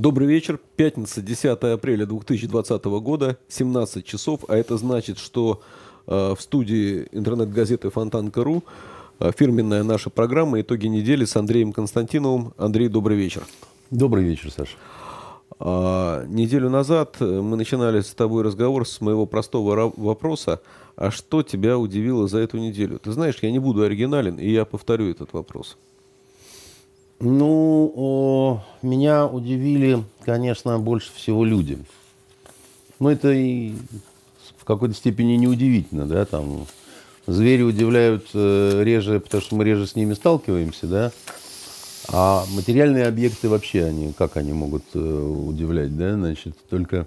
Добрый вечер. Пятница, 10 апреля 2020 года, 17 часов. А это значит, что э, в студии интернет-газеты Фонтан.ру э, фирменная наша программа «Итоги недели» с Андреем Константиновым. Андрей, добрый вечер. Добрый вечер, Саша. А, неделю назад э, мы начинали с тобой разговор с моего простого вопроса, а что тебя удивило за эту неделю? Ты знаешь, я не буду оригинален, и я повторю этот вопрос. Ну, о, меня удивили, конечно, больше всего люди. Но это и в какой-то степени неудивительно, да, там звери удивляют э, реже, потому что мы реже с ними сталкиваемся, да, а материальные объекты вообще, они, как они могут э, удивлять, да, значит, только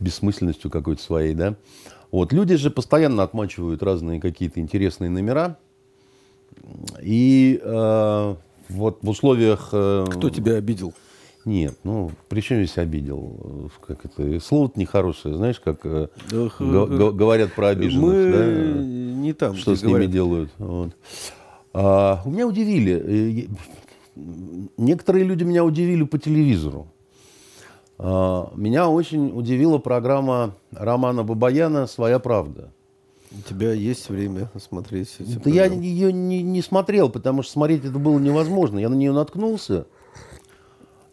бессмысленностью какой-то своей, да. Вот, люди же постоянно отмачивают разные какие-то интересные номера, и э, вот в условиях... Э, Кто тебя обидел? Нет, ну, при чем здесь обидел? Как это? Слово-то нехорошее, знаешь, как э, говорят про обиженных. Мы да? не там. Что с говорят. ними делают. Вот. А, меня удивили. Э, некоторые люди меня удивили по телевизору. А, меня очень удивила программа Романа Бабаяна «Своя правда». У тебя есть время смотреть эти Да я ее не, не смотрел, потому что смотреть это было невозможно. Я на нее наткнулся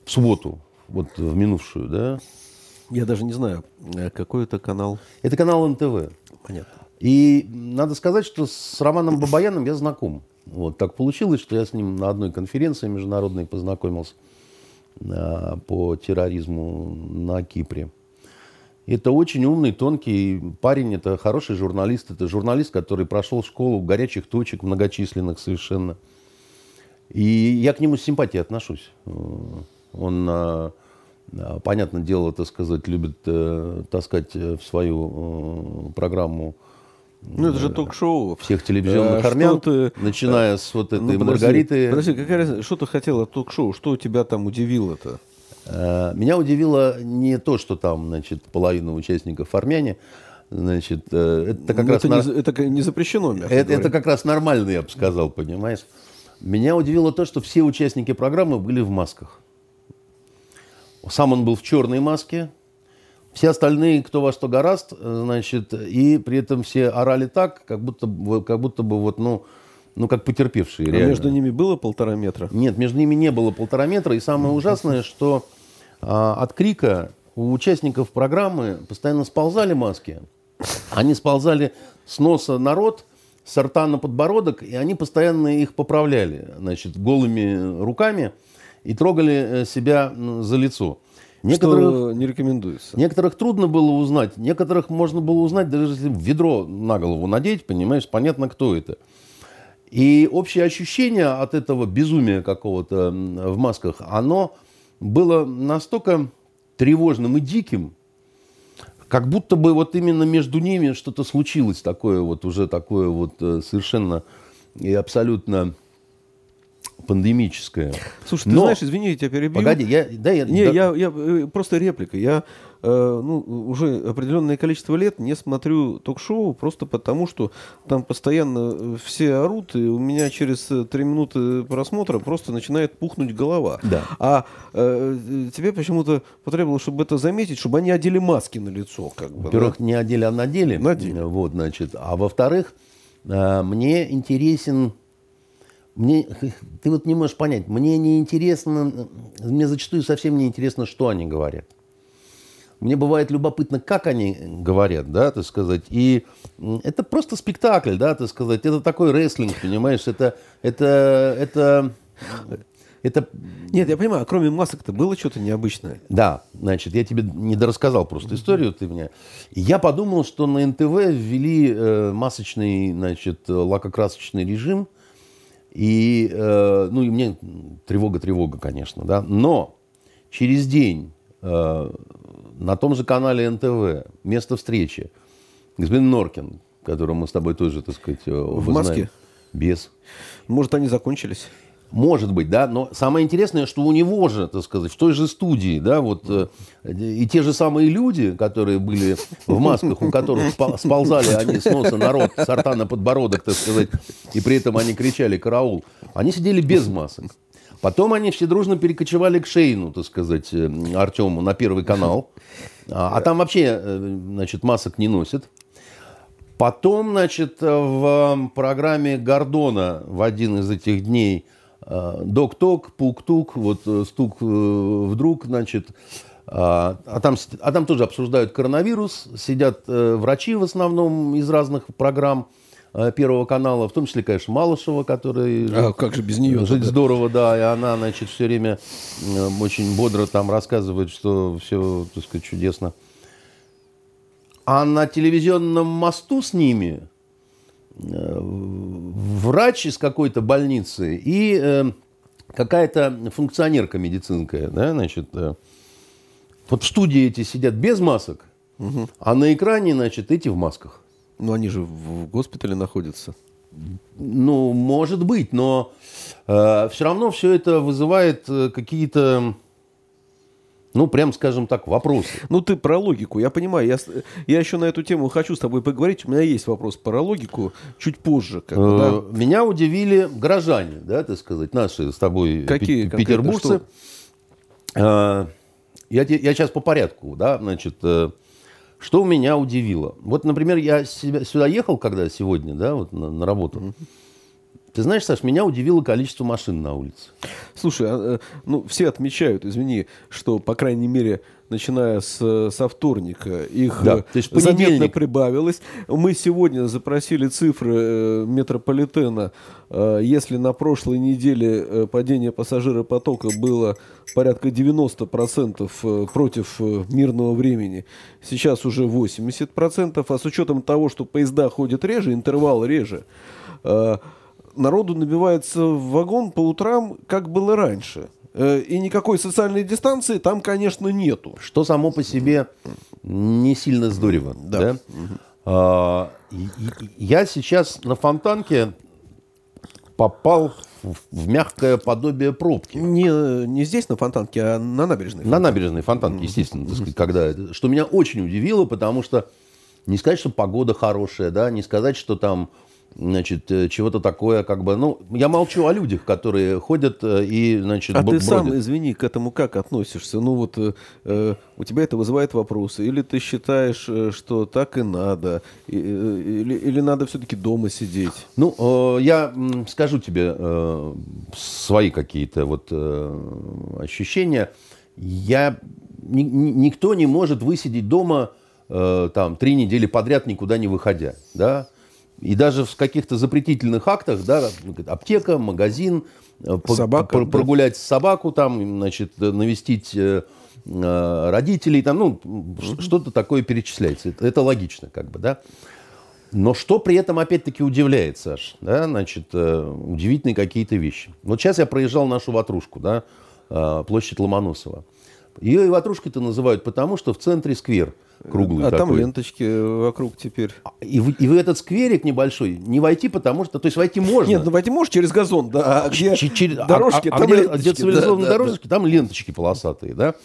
в субботу, вот в минувшую, да. Я даже не знаю, э, какой это канал. Это канал НТВ. Понятно. И надо сказать, что с Романом Бабаяном я знаком. Вот так получилось, что я с ним на одной конференции международной познакомился а, по терроризму на Кипре. Это очень умный, тонкий парень, это хороший журналист. Это журналист, который прошел школу горячих точек, многочисленных совершенно. И я к нему с симпатией отношусь. Он, а, а, понятное дело, так сказать, любит э, таскать в свою э, программу ну, это же ток-шоу. Всех телевизионных а, армян, ты... начиная с вот этой ну, подожди, Маргариты. Подожди, какая разница, что ты хотел от ток-шоу? Что тебя там удивило-то? Э, меня удивило не то, что там, значит, половина участников армяне, Значит, э, это как ну, раз... Это, нар... не, это не запрещено, это, это как раз нормально, я бы сказал, понимаешь? Меня удивило то, что все участники программы были в масках. Сам он был в черной маске, все остальные, кто во что гораст, э, значит, и при этом все орали так, как будто, как будто бы вот, ну, ну, как потерпевшие. А между ними было полтора метра? Нет, между ними не было полтора метра. И самое ужасное, что от крика у участников программы постоянно сползали маски. Они сползали с носа на рот, с рта на подбородок, и они постоянно их поправляли, значит, голыми руками и трогали э, себя за лицо. Некоторых, Что не рекомендуется. Некоторых трудно было узнать, некоторых можно было узнать, даже если ведро на голову надеть, понимаешь, понятно, кто это. И общее ощущение от этого безумия какого-то в масках, оно было настолько тревожным и диким, как будто бы вот именно между ними что-то случилось такое вот уже такое вот э, совершенно и абсолютно пандемическое. Слушай, Но... ты знаешь, извини, я тебя перебью. Погоди, я, да, я, Не, да... я, я, э, просто реплика. Я э, ну, уже определенное количество лет не смотрю ток-шоу просто потому, что там постоянно все орут, и у меня через э, три минуты просмотра просто начинает пухнуть голова. Да. А э, тебе почему-то потребовалось, чтобы это заметить, чтобы они одели маски на лицо. Как бы, Во-первых, да? не одели, а надели. Надели. Вот, значит. А во-вторых, э, мне интересен мне, ты вот не можешь понять, мне не интересно, мне зачастую совсем не интересно, что они говорят. Мне бывает любопытно, как они говорят, да, так сказать. И это просто спектакль, да, так сказать. Это такой рестлинг, понимаешь, это, это, это, это... Нет, я понимаю, кроме масок-то было что-то необычное? Да, значит, я тебе не дорассказал просто историю ты. И я подумал, что на НТВ ввели э, масочный, значит, лакокрасочный режим – и, э, ну, и мне тревога-тревога, конечно, да. Но через день э, на том же канале НТВ место встречи господин Норкин, которого мы с тобой тоже, так сказать, э, В маске? Без. Может, они закончились? Может быть, да, но самое интересное, что у него же, так сказать, в той же студии, да, вот э, и те же самые люди, которые были в масках, у которых сползали они с носа на рот, с рта на подбородок, так сказать, и при этом они кричали «караул», они сидели без масок. Потом они все дружно перекочевали к Шейну, так сказать, э, Артему на Первый канал. А, а там вообще, э, значит, масок не носят. Потом, значит, в программе Гордона в один из этих дней док-ток, пук-тук, вот стук вдруг, значит, а, а, там, а там тоже обсуждают коронавирус, сидят врачи в основном из разных программ. Э, Первого канала, в том числе, конечно, Малышева, который... А как же без нее? Жить здорово, да, и она, значит, все время э, очень бодро там рассказывает, что все, так сказать, чудесно. А на телевизионном мосту с ними э, врач из какой-то больницы и какая-то функционерка медицинская, да, значит, вот в студии эти сидят без масок, угу. а на экране, значит, эти в масках. Ну, они же в госпитале находятся. Ну, может быть, но э, все равно все это вызывает э, какие-то, ну, прям скажем так, вопросы. Ну, ты про логику, я понимаю. Я, я еще на эту тему хочу с тобой поговорить. У меня есть вопрос про логику чуть позже. Как бы, да? Э, меня удивили горожане, да, так сказать, наши с тобой Какие петербуржцы. Э, я, я сейчас по порядку, да, значит... Э, что меня удивило? Вот, например, я сюда ехал, когда сегодня, да, вот на, на работу. Ты знаешь, Саш, меня удивило количество машин на улице. Слушай, а, э, ну все отмечают, извини, что, по крайней мере, начиная с, со вторника, их да, то есть заметно прибавилось. Мы сегодня запросили цифры э, метрополитена. Э, если на прошлой неделе падение пассажиропотока было порядка 90% против мирного времени, сейчас уже 80%, а с учетом того, что поезда ходят реже, интервал реже, народу набивается в вагон по утрам, как было раньше. Э, и никакой социальной дистанции там, конечно, нету. Что само по себе не сильно здорово. Да. да? А, я сейчас на фонтанке попал в мягкое подобие пробки. Не, не здесь на фонтанке, а на набережной. Фонтанке. На набережной фонтанке, естественно, mm-hmm. сказать, когда что меня очень удивило, потому что не сказать, что погода хорошая, да, не сказать, что там значит, э, чего-то такое, как бы, ну, я молчу о людях, которые ходят э, и, значит, А бродят. ты сам, извини, к этому как относишься? Ну, вот э, э, у тебя это вызывает вопросы, или ты считаешь, что так и надо, или, или надо все-таки дома сидеть? Ну, э, я скажу тебе э, свои какие-то вот э, ощущения. Я, ни, никто не может высидеть дома э, там три недели подряд, никуда не выходя, да, и даже в каких-то запретительных актах, да, аптека, магазин, э, Собака, по, да. прогулять собаку, там, значит, навестить э, э родителей, там, ну, mm-hmm. что-то такое перечисляется. Это, это логично, как бы, да. Но что при этом, опять-таки, удивляет, Саш, да, значит, э, удивительные какие-то вещи. Вот сейчас я проезжал нашу ватрушку, да, э, площадь Ломоносова. Ее и ватрушкой-то называют потому, что в центре сквер – круглый А такой. там ленточки вокруг теперь. А, и в, и в этот скверик небольшой не войти, потому что... То есть войти можно. Нет, ну войти можешь через газон, да. А где через, дорожки, а, а, там а где, ленточки. Где цивилизованные да, дорожки, да. там ленточки полосатые, да.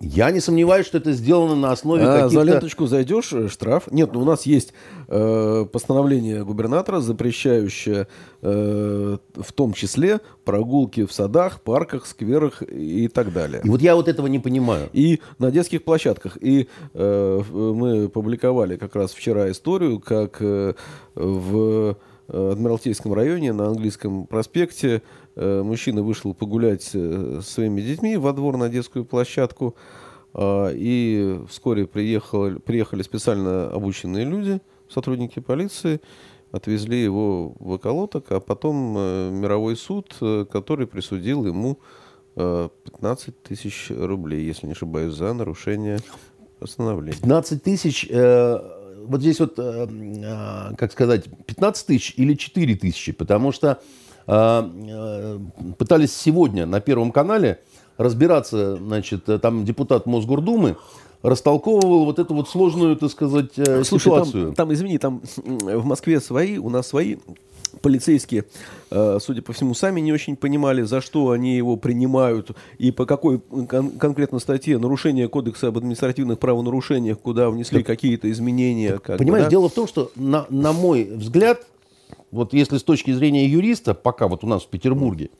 Я не сомневаюсь, что это сделано на основе а, каких-то... За ленточку зайдешь, э, штраф. Нет, ну у нас есть э, постановление губернатора, запрещающее э, в том числе прогулки в садах, парках, скверах и так далее. И вот я вот этого не понимаю. И на детских площадках. И э, мы публиковали как раз вчера историю, как э, в Адмиралтейском районе на английском проспекте Э, мужчина вышел погулять э, с своими детьми во двор на детскую площадку, а, и вскоре приехали, приехали специально обученные люди, сотрудники полиции, отвезли его в околоток, а потом э, мировой суд, который присудил ему 15 тысяч рублей, если не ошибаюсь, за нарушение постановления. 15 тысяч, э, вот здесь вот, э, как сказать, 15 тысяч или 4 тысячи, потому что э, пытались сегодня на Первом канале разбираться, значит, там депутат Мосгордумы растолковывал вот эту вот сложную, так сказать, э, Слушай, ситуацию. Там, там, извини, там в Москве свои, у нас свои полицейские, э, судя по всему, сами не очень понимали, за что они его принимают и по какой кон- конкретно статье нарушение кодекса об административных правонарушениях, куда внесли да. какие-то изменения. Как Понимаешь, бы, да? дело в том, что на, на мой взгляд вот если с точки зрения юриста, пока вот у нас в Петербурге,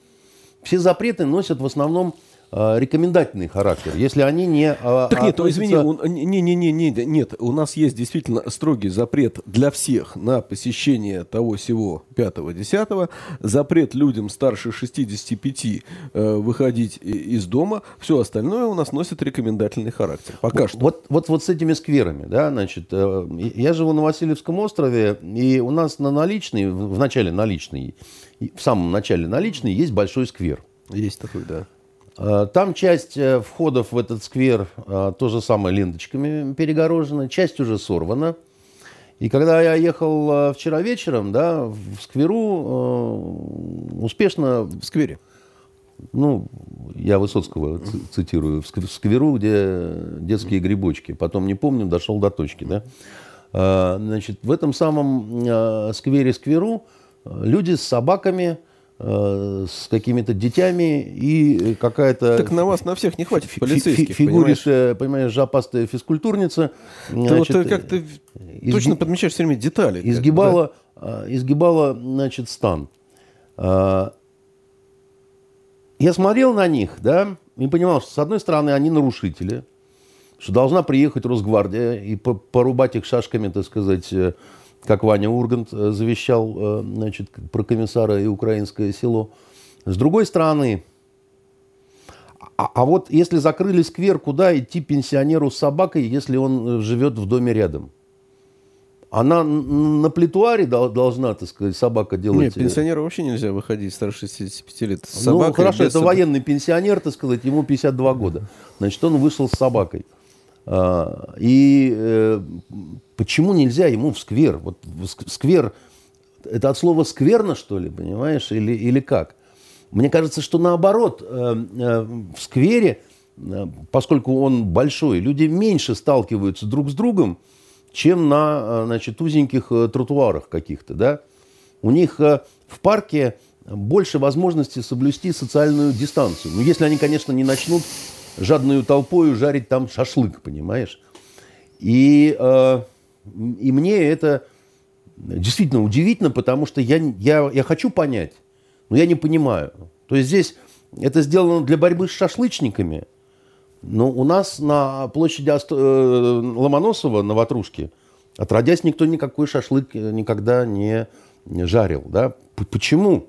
все запреты носят в основном рекомендательный характер, если они не э, Так нет, относятся... извини, он, не, не, не, не, нет, у нас есть действительно строгий запрет для всех на посещение того всего 5-10, запрет людям старше 65 э, выходить из дома, все остальное у нас носит рекомендательный характер, пока вот, что. Вот, вот, вот с этими скверами, да, значит, э, я живу на Васильевском острове, и у нас на наличной, в начале наличной, в самом начале наличной есть большой сквер. Есть такой, да. Э, там часть э, входов в этот сквер э, то же самое ленточками перегорожена, часть уже сорвана. И когда я ехал вчера вечером, да, в скверу успешно... В сквере? Ну, я Высоцкого цитирую. В скверу, где детские грибочки. Потом не помню, дошел до точки, да. Значит, в этом самом сквере-скверу люди с собаками с какими-то детьми и какая-то... Так на вас на всех не хватит полицейских, Фигуристая, понимаешь, жопастая физкультурница. Ты значит, вот как ты изги... точно подмечаешь все время детали. Изгибала, да? изгибала, значит, стан. Я смотрел на них, да, и понимал, что с одной стороны они нарушители, что должна приехать Росгвардия и порубать их шашками, так сказать, э, как Ваня Ургант э, завещал э, значит, про комиссара и украинское село. С другой стороны, а, а вот если закрыли сквер, куда идти пенсионеру с собакой, если он э, живет в доме рядом? Она на плитуаре должна, так сказать, собака делать... Нет, пенсионеру вообще нельзя выходить старше 65 лет с собакой. Ну, хорошо, это собак... военный пенсионер, так сказать, ему 52 года. Значит, он вышел с собакой. А, и э, почему нельзя ему в сквер? Вот сквер, это от слова скверно, что ли, понимаешь, или, или как? Мне кажется, что наоборот, э, э, в сквере, поскольку он большой, люди меньше сталкиваются друг с другом, чем на значит, узеньких тротуарах каких-то, да? У них в парке больше возможности соблюсти социальную дистанцию. Ну, если они, конечно, не начнут жадную толпою жарить там шашлык, понимаешь? И, э, и мне это действительно удивительно, потому что я, я, я хочу понять, но я не понимаю. То есть здесь это сделано для борьбы с шашлычниками, но у нас на площади Ост... э, Ломоносова на Ватрушке отродясь никто никакой шашлык никогда не жарил. Да? Почему?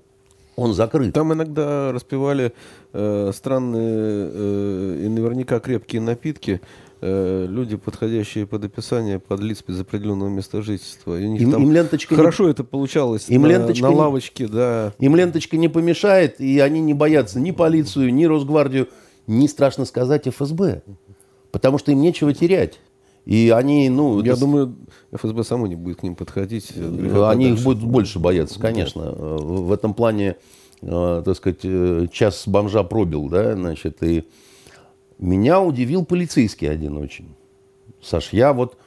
Он закрыт. Там иногда распивали э, странные э, и наверняка крепкие напитки. Э, люди, подходящие под описание, под лиц без определенного места жительства. И им, им ленточка хорошо не... это получалось им на, ленточка на лавочке, не... да. Им ленточка не помешает, и они не боятся ни полицию, ни Росгвардию, ни, страшно сказать, ФСБ. Потому что им нечего терять. И они, ну... Я это... думаю, ФСБ само не будет к ним подходить. Э, они их будут больше бояться, конечно. Да. В этом плане, э, так сказать, э, час бомжа пробил, да, значит, и меня удивил полицейский один очень. Саш, я вот...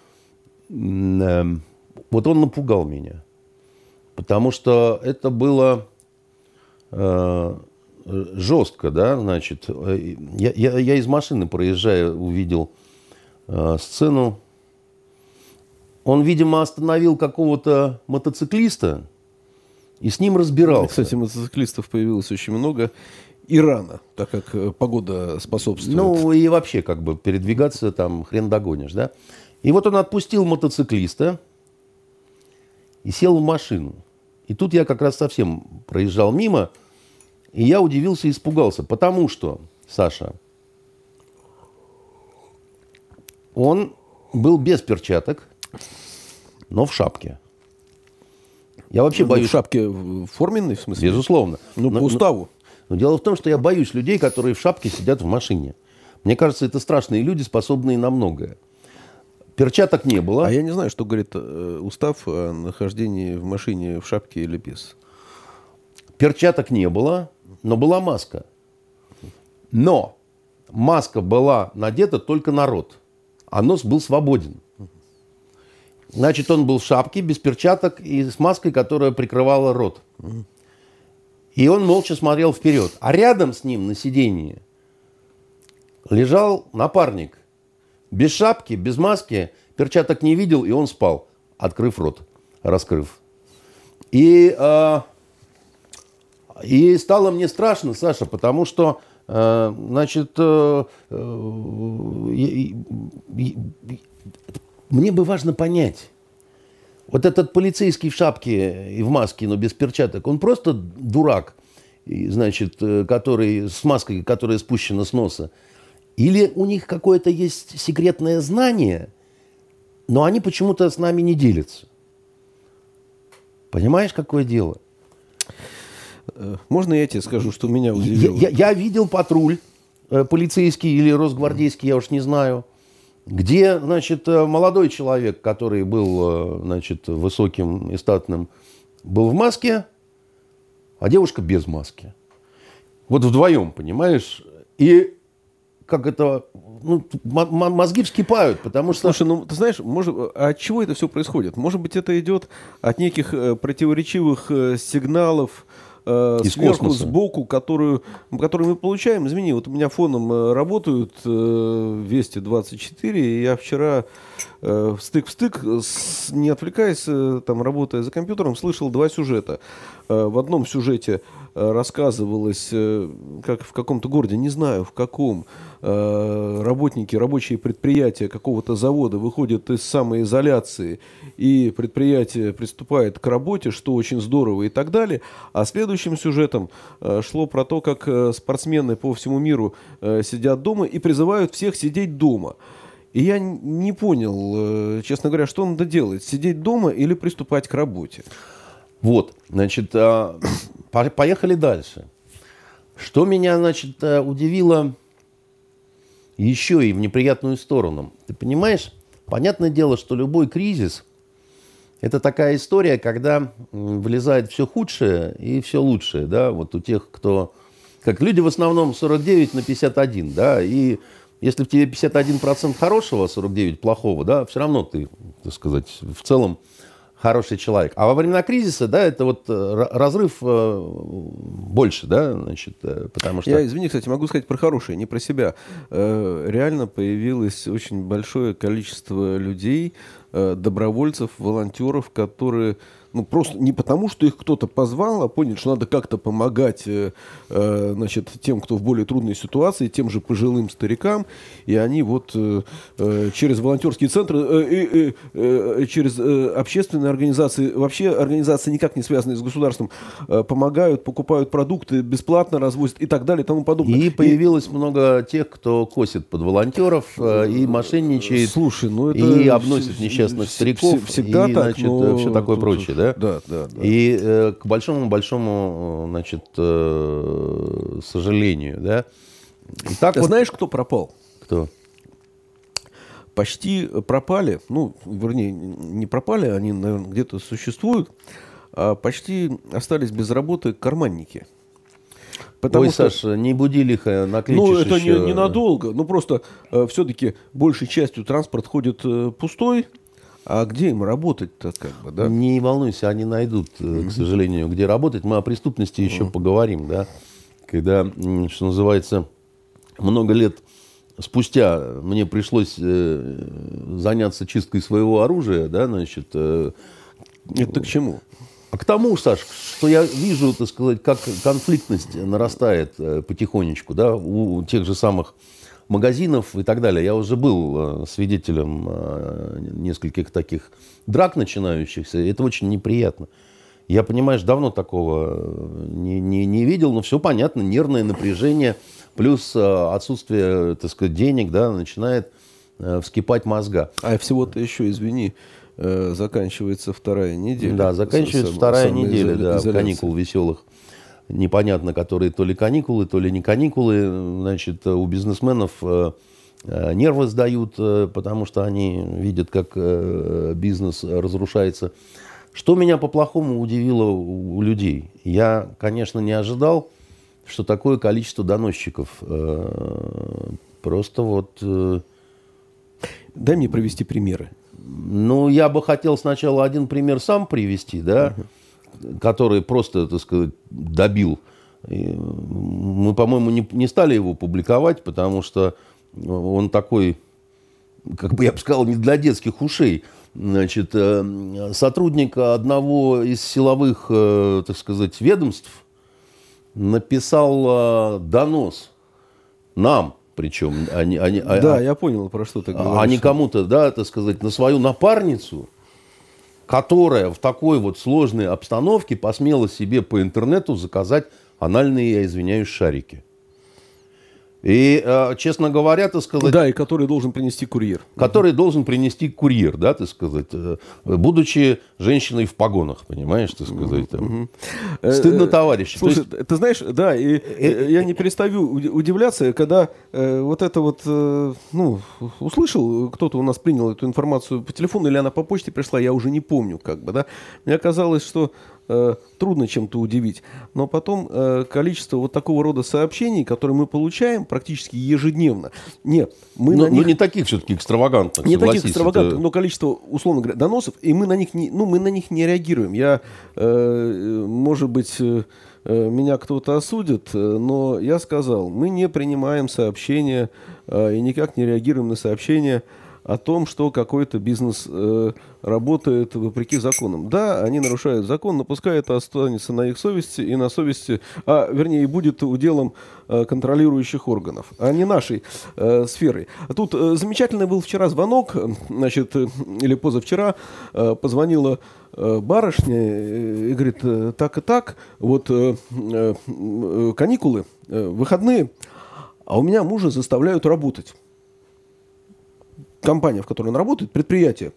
Вот он напугал меня. Потому что это было жестко, да, значит. Я, я, я из машины проезжая увидел Э, сцену. Он, видимо, остановил какого-то мотоциклиста и с ним разбирался. Кстати, мотоциклистов появилось очень много. И рано, так как э, погода способствует. Ну и вообще как бы передвигаться там хрен догонишь, да. И вот он отпустил мотоциклиста и сел в машину. И тут я как раз совсем проезжал мимо, и я удивился и испугался, потому что, Саша, Он был без перчаток, но в шапке. Я вообще ну, боюсь... В шапке форменной, в смысле? Безусловно. Ну, но, по уставу. Но, но дело в том, что я боюсь людей, которые в шапке сидят в машине. Мне кажется, это страшные люди, способные на многое. Перчаток не было. А я не знаю, что говорит э, устав о нахождении в машине в шапке или без. Перчаток не было, но была маска. Но маска была надета только на рот а нос был свободен. Значит, он был в шапке, без перчаток и с маской, которая прикрывала рот. И он молча смотрел вперед. А рядом с ним на сиденье лежал напарник. Без шапки, без маски, перчаток не видел, и он спал, открыв рот, раскрыв. И э, И стало мне страшно, Саша, потому что, значит, э, э, мне бы важно понять, вот этот полицейский в шапке и в маске, но без перчаток, он просто дурак, значит, который с маской, которая спущена с носа. Или у них какое-то есть секретное знание, но они почему-то с нами не делятся. Понимаешь, какое дело? Э, можно я тебе скажу, что меня удивило? Я, я, видел патруль э, полицейский или росгвардейский, я уж не знаю, где, значит, э, молодой человек, который был, значит, высоким и статным, был в маске, а девушка без маски. Вот вдвоем, понимаешь? И как это, ну, мозги вскипают, потому что... Слушай, ну, ты знаешь, может, а от чего это все происходит? Может быть, это идет от неких противоречивых сигналов, э, Из сверху, космоса. сбоку, которую, которую мы получаем. Извини, вот у меня фоном э, работают э, Вести 24, и я вчера э, стык в стык, с, не отвлекаясь, э, там, работая за компьютером, слышал два сюжета. Э, в одном сюжете э, рассказывалось, э, как в каком-то городе, не знаю в каком, работники, рабочие предприятия какого-то завода выходят из самоизоляции, и предприятие приступает к работе, что очень здорово и так далее. А следующим сюжетом шло про то, как спортсмены по всему миру сидят дома и призывают всех сидеть дома. И я не понял, честно говоря, что надо делать, сидеть дома или приступать к работе. Вот, значит, а, поехали дальше. Что меня, значит, э, удивило еще и в неприятную сторону. Ты понимаешь, понятное дело, что любой кризис – это такая история, когда влезает все худшее и все лучшее, да, вот у тех, кто… Как люди в основном 49 на 51, да, и если в тебе 51% хорошего, 49 плохого, да, все равно ты, так сказать, в целом хороший человек. А во времена кризиса, да, это вот э, разрыв э, больше, да, значит, э, потому что... Я, извини, кстати, могу сказать про хорошее, не про себя. Реально появилось очень большое количество людей, добровольцев, волонтеров, которые ну, просто не потому, что их кто-то позвал, а поняли, что надо как-то помогать э, э, значит, тем, кто в более трудной ситуации, тем же пожилым старикам. И они вот э, э через волонтерские центры, э, э, через общественные организации, вообще организации никак не связанные с государством, помогают, покупают продукты, бесплатно развозят и так далее и тому подобное. И появилось и... много тех, кто косит под волонтеров и мошенничает. Слушай, ну это... И обносит несчастных стариков. Всегда и, так, значит, но... все такое прочее да? Да, да. да. И э, к большому-большому, значит, э, сожалению, да. И так Ты вот... знаешь, кто пропал? Кто? Почти пропали, ну, вернее, не пропали, они, наверное, где-то существуют, а почти остались без работы карманники. Потому Ой, что, Саша, не буди лихо, накличешь Ну, это еще... не, ненадолго. Ну, просто э, все-таки большей частью транспорт ходит э, пустой, а где им работать-то, как бы, да? Не волнуйся, они найдут, mm-hmm. к сожалению, где работать. Мы о преступности еще поговорим, да? Когда, что называется, много лет спустя мне пришлось э, заняться чисткой своего оружия, да, значит... Э, Это к чему? А к тому, Саш, что я вижу, так сказать, как конфликтность нарастает э, потихонечку, да, у тех же самых магазинов и так далее. Я уже был э, свидетелем э, нескольких таких драк начинающихся, и это очень неприятно. Я, понимаешь, давно такого э, не, не, не видел, но все понятно, нервное напряжение, плюс отсутствие, так сказать, денег, да, начинает вскипать мозга. А всего-то еще, извини, заканчивается вторая неделя. Да, заканчивается вторая неделя, да, каникул веселых непонятно, которые то ли каникулы, то ли не каникулы. Значит, у бизнесменов э, э, нервы сдают, э, потому что они видят, как бизнес разрушается. Что меня по-плохому удивило у людей? Я, конечно, не ожидал, что такое количество доносчиков. Просто вот... Дай мне привести примеры. Ну, я бы хотел сначала один пример сам привести, да. Uh-huh который просто, так сказать, добил. И мы, по-моему, не, не стали его публиковать, потому что он такой, как бы я бы сказал, не для детских ушей. Значит, э, сотрудник одного из силовых, э, так сказать, ведомств написал э, донос нам, причем, они, они, да, а, я понял, про что ты говоришь. А не кому-то, да, так сказать, на свою напарницу, которая в такой вот сложной обстановке посмела себе по интернету заказать анальные, я извиняюсь, шарики. И, э, честно говоря, так сказать... Да, и который должен принести курьер. Который должен принести курьер, да, так сказать, э, будучи женщиной в погонах, понимаешь, так сказать. Там. Стыдно, товарищи. Слушай, есть... ты знаешь, да, и э... я не перестаю удивляться, когда э, вот это вот, э, ну, услышал, кто-то у нас принял эту информацию по телефону, или она по почте пришла, я уже не помню, как бы, да. Мне казалось, что Э, трудно чем-то удивить. Но потом э, количество вот такого рода сообщений, которые мы получаем практически ежедневно. Нет, мы но, на них... Но не таких все-таки экстравагантных, Не таких экстравагантных, это... но количество, условно говоря, доносов, и мы на них не, ну, мы на них не реагируем. Я, э, может быть... Э, меня кто-то осудит, но я сказал, мы не принимаем сообщения и никак не реагируем на сообщения о том, что какой-то бизнес э, работает вопреки законам. Да, они нарушают закон, но пускай это останется на их совести и на совести, а вернее, будет уделом э, контролирующих органов, а не нашей э, сферой. Тут э, замечательный был вчера звонок, значит, э, или позавчера э, позвонила э, барышня э, и говорит, э, так и так, вот каникулы, выходные, а у меня мужа заставляют работать компания, в которой он работает, предприятие,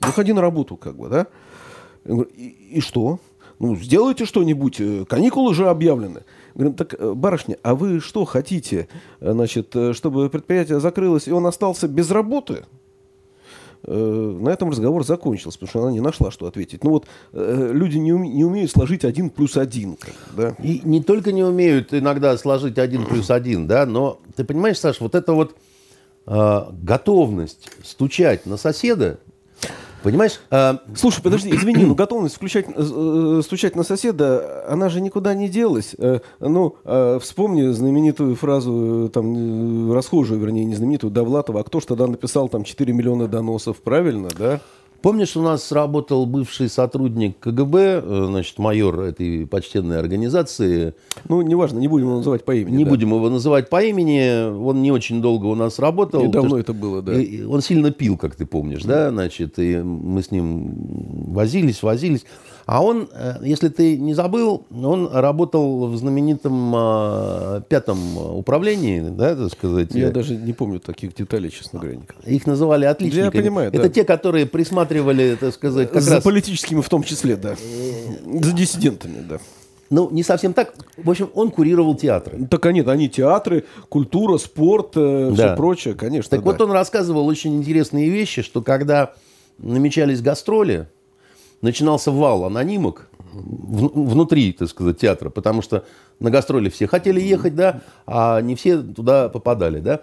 выходи на работу, как бы, да? И, и что? Ну, сделайте что-нибудь, э, каникулы уже объявлены. Говорим, так, э, барышня, а вы что хотите, э, значит, чтобы предприятие закрылось, и он остался без работы? На этом разговор закончился, потому что она не нашла, что ответить. Ну вот люди не, уме, не умеют сложить один плюс один. Да? И не только не умеют иногда сложить один плюс один, да, но ты понимаешь, Саш, вот это вот э, готовность стучать на соседа, Понимаешь? А... Слушай, подожди, извини, но готовность включать, э, э, стучать на соседа, она же никуда не делась. Э, ну, э, вспомни знаменитую фразу, э, там, э, расхожую, вернее, не знаменитую, Довлатова, а кто ж тогда написал там 4 миллиона доносов, правильно, да? Помнишь, у нас работал бывший сотрудник КГБ, э, значит, майор этой почтенной организации. Ну, неважно, не будем его называть по имени. Не да. будем его называть по имени. Он не очень долго у нас работал. И давно это было, да. Он сильно пил, как ты помнишь, да, значит, и мы с ним возились, возились. А он, э, если ты не забыл, он работал в знаменитом э, пятом управлении, да, так сказать. Я даже не помню таких деталей, честно говоря. Их называли отличниками. Я понимаю, Это да. те, которые присматривали, так сказать, как За раз... политическими в том числе, да. За диссидентами, да. Ну, не совсем так. В общем, он курировал театры. Так они, они театры, культура, спорт, э, да. все прочее, конечно. Так да. вот он рассказывал очень интересные вещи, что когда намечались гастроли, начинался вал анонимок внутри, так сказать, театра, потому что на гастроли все хотели ехать, да, а не все туда попадали, да.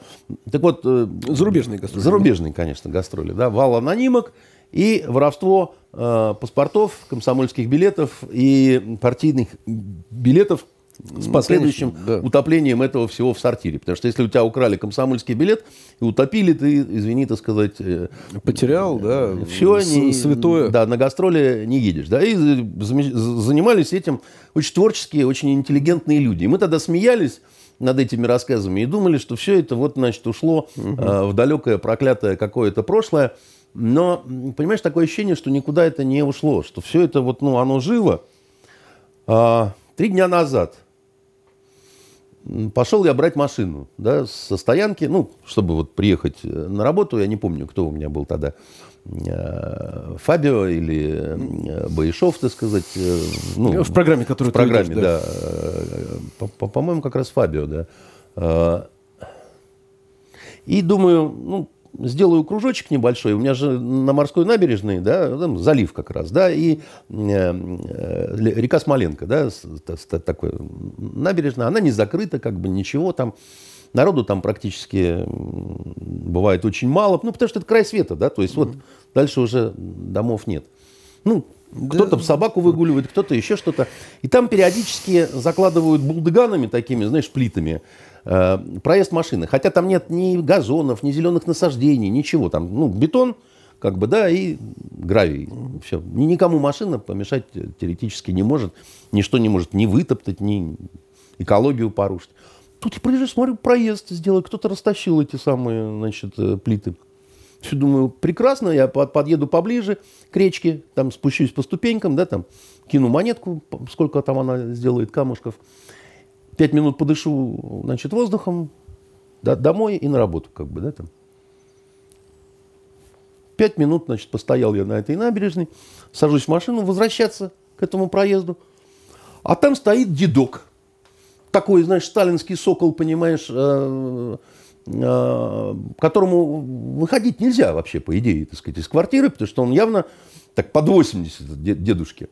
Так вот... Э, зарубежные гастроли. Зарубежные, конечно, гастроли, да. Вал анонимок и воровство э, паспортов, комсомольских билетов и партийных билетов с последующим Конечно, да. утоплением этого всего в сортире. Потому что если у тебя украли комсомольский билет и утопили, ты, извини, так сказать... Э, Потерял, да, все не, святое. Да, на гастроли не едешь. Да, и занимались этим очень творческие, очень интеллигентные люди. И мы тогда смеялись над этими рассказами и думали, что все это вот, значит, ушло угу. э, в далекое проклятое какое-то прошлое. Но, понимаешь, такое ощущение, что никуда это не ушло, что все это вот, ну, оно живо. А, три дня назад – пошел я брать машину да, со стоянки, ну, чтобы вот приехать э, на работу, я не помню, кто у меня был тогда, э, Фабио или э, Баишов, так сказать. Ну, в программе, которую В программе, идешь, да. да. По-моему, как раз Фабио, да. И думаю, ну, сделаю кружочек небольшой, у меня же на морской набережной, да, там залив как раз, да, и э, э, река Смоленко, да, такой набережная, она не закрыта, как бы ничего там, народу там практически бывает очень мало, ну, потому что это край света, да, то есть mm-hmm. вот дальше уже домов нет. Ну, кто-то собаку выгуливает, кто-то еще что-то. И там периодически закладывают булдыганами такими, знаешь, плитами э, проезд машины. Хотя там нет ни газонов, ни зеленых насаждений, ничего. Там, ну, бетон, как бы, да, и гравий. Все. Никому машина помешать теоретически не может. Ничто не может ни вытоптать, ни... экологию порушить. Тут я приезжаю, смотрю, проезд сделал, кто-то растащил эти самые, значит, э, плиты. Все думаю, прекрасно, я подъеду поближе к речке, там спущусь по ступенькам, да, там кину монетку, сколько там она сделает камушков. Пять минут подышу, значит, воздухом, да, домой и на работу, как бы, да, там. Пять минут, значит, постоял я на этой набережной, сажусь в машину, возвращаться к этому проезду. А там стоит дедок. Такой, знаешь, сталинский сокол, понимаешь, э, э, которому выходить нельзя вообще, по идее, так сказать, из квартиры, потому что он явно так под 80 дедушки.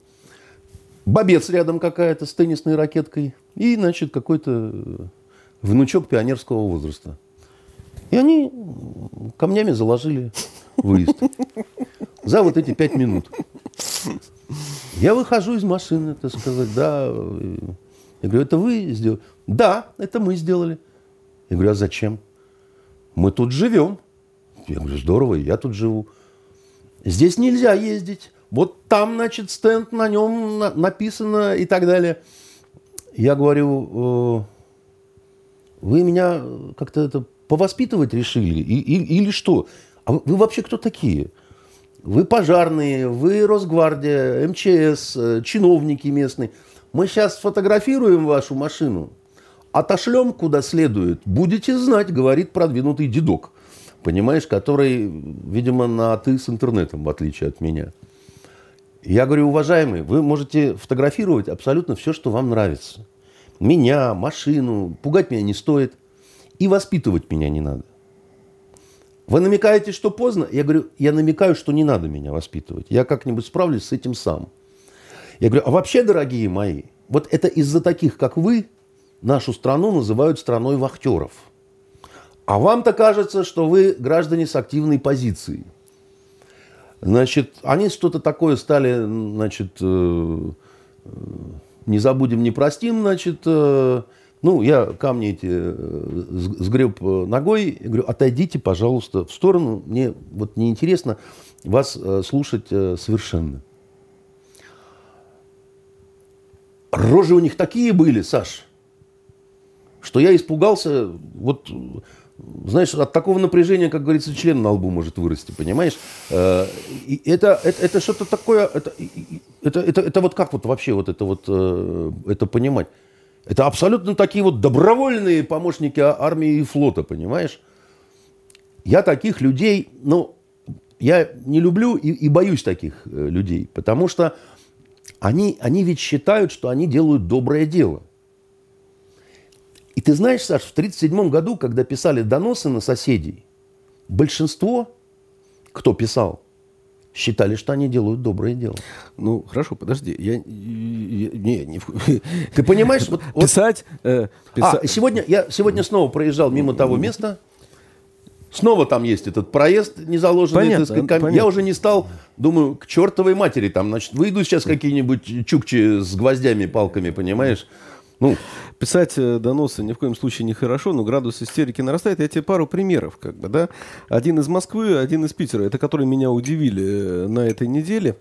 Бобец рядом какая-то с теннисной ракеткой. И, значит, какой-то внучок пионерского возраста. И они камнями заложили выезд. За вот эти пять минут. Я выхожу из машины, так сказать, да. Я говорю, это вы сделали? Да, это мы сделали. Я говорю, а зачем? Мы тут живем. Я говорю, здорово, я тут живу. Здесь нельзя ездить. Вот там, значит, стенд, на нем написано и так далее. Я говорю, «Э, вы меня как-то это повоспитывать решили? Или что? А вы, вы вообще кто такие? Вы пожарные, вы Росгвардия, МЧС, э, чиновники местные. Мы сейчас сфотографируем вашу машину, отошлем куда следует. Будете знать, говорит продвинутый дедок, понимаешь, который, видимо, на «ты» с интернетом, в отличие от меня. Я говорю, уважаемый, вы можете фотографировать абсолютно все, что вам нравится. Меня, машину, пугать меня не стоит. И воспитывать меня не надо. Вы намекаете, что поздно? Я говорю, я намекаю, что не надо меня воспитывать. Я как-нибудь справлюсь с этим сам. Я говорю, а вообще, дорогие мои, вот это из-за таких, как вы, нашу страну называют страной вахтеров. А вам-то кажется, что вы граждане с активной позицией. Значит, они что-то такое стали, значит, э, э, не забудем, не простим, значит, э, ну, я камни эти сгреб ногой, говорю, отойдите, пожалуйста, в сторону, мне вот неинтересно вас слушать совершенно. Рожи у них такие были, Саш, что я испугался, вот знаешь, от такого напряжения, как говорится, член на лбу может вырасти, понимаешь? Э, это, это, это что-то такое, это, это, это, это вот как вот вообще вот это вот, э, это понимать? Это абсолютно такие вот добровольные помощники а, армии и флота, понимаешь? Я таких людей, ну, я не люблю и, и боюсь таких э, людей, потому что они, они ведь считают, что они делают доброе дело – и ты знаешь, Саш, в 1937 году, когда писали доносы на соседей, большинство, кто писал, считали, что они делают доброе дело. Ну, хорошо, подожди. Я, я, не, не... Ты понимаешь? Вот, писать, э, писать... А, сегодня, я сегодня снова проезжал мимо того места, Снова там есть этот проезд не заложенный. Понятно, сказать, понятно. Я уже не стал, думаю, к чертовой матери там, значит, выйду сейчас какие-нибудь чукчи с гвоздями, палками, понимаешь? Ну, писать э, доносы ни в коем случае не хорошо, но градус истерики нарастает. Я тебе пару примеров, как бы, да. Один из Москвы, один из Питера. Это которые меня удивили э, на этой неделе.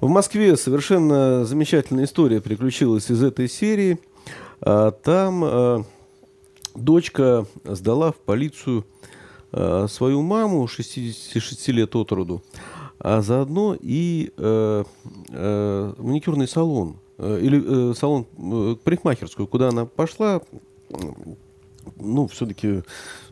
В Москве совершенно замечательная история приключилась из этой серии. А, там э, дочка сдала в полицию свою маму 66 лет от роду, а заодно и маникюрный салон или э, салон, э, парикмахерскую, куда она пошла, ну, все-таки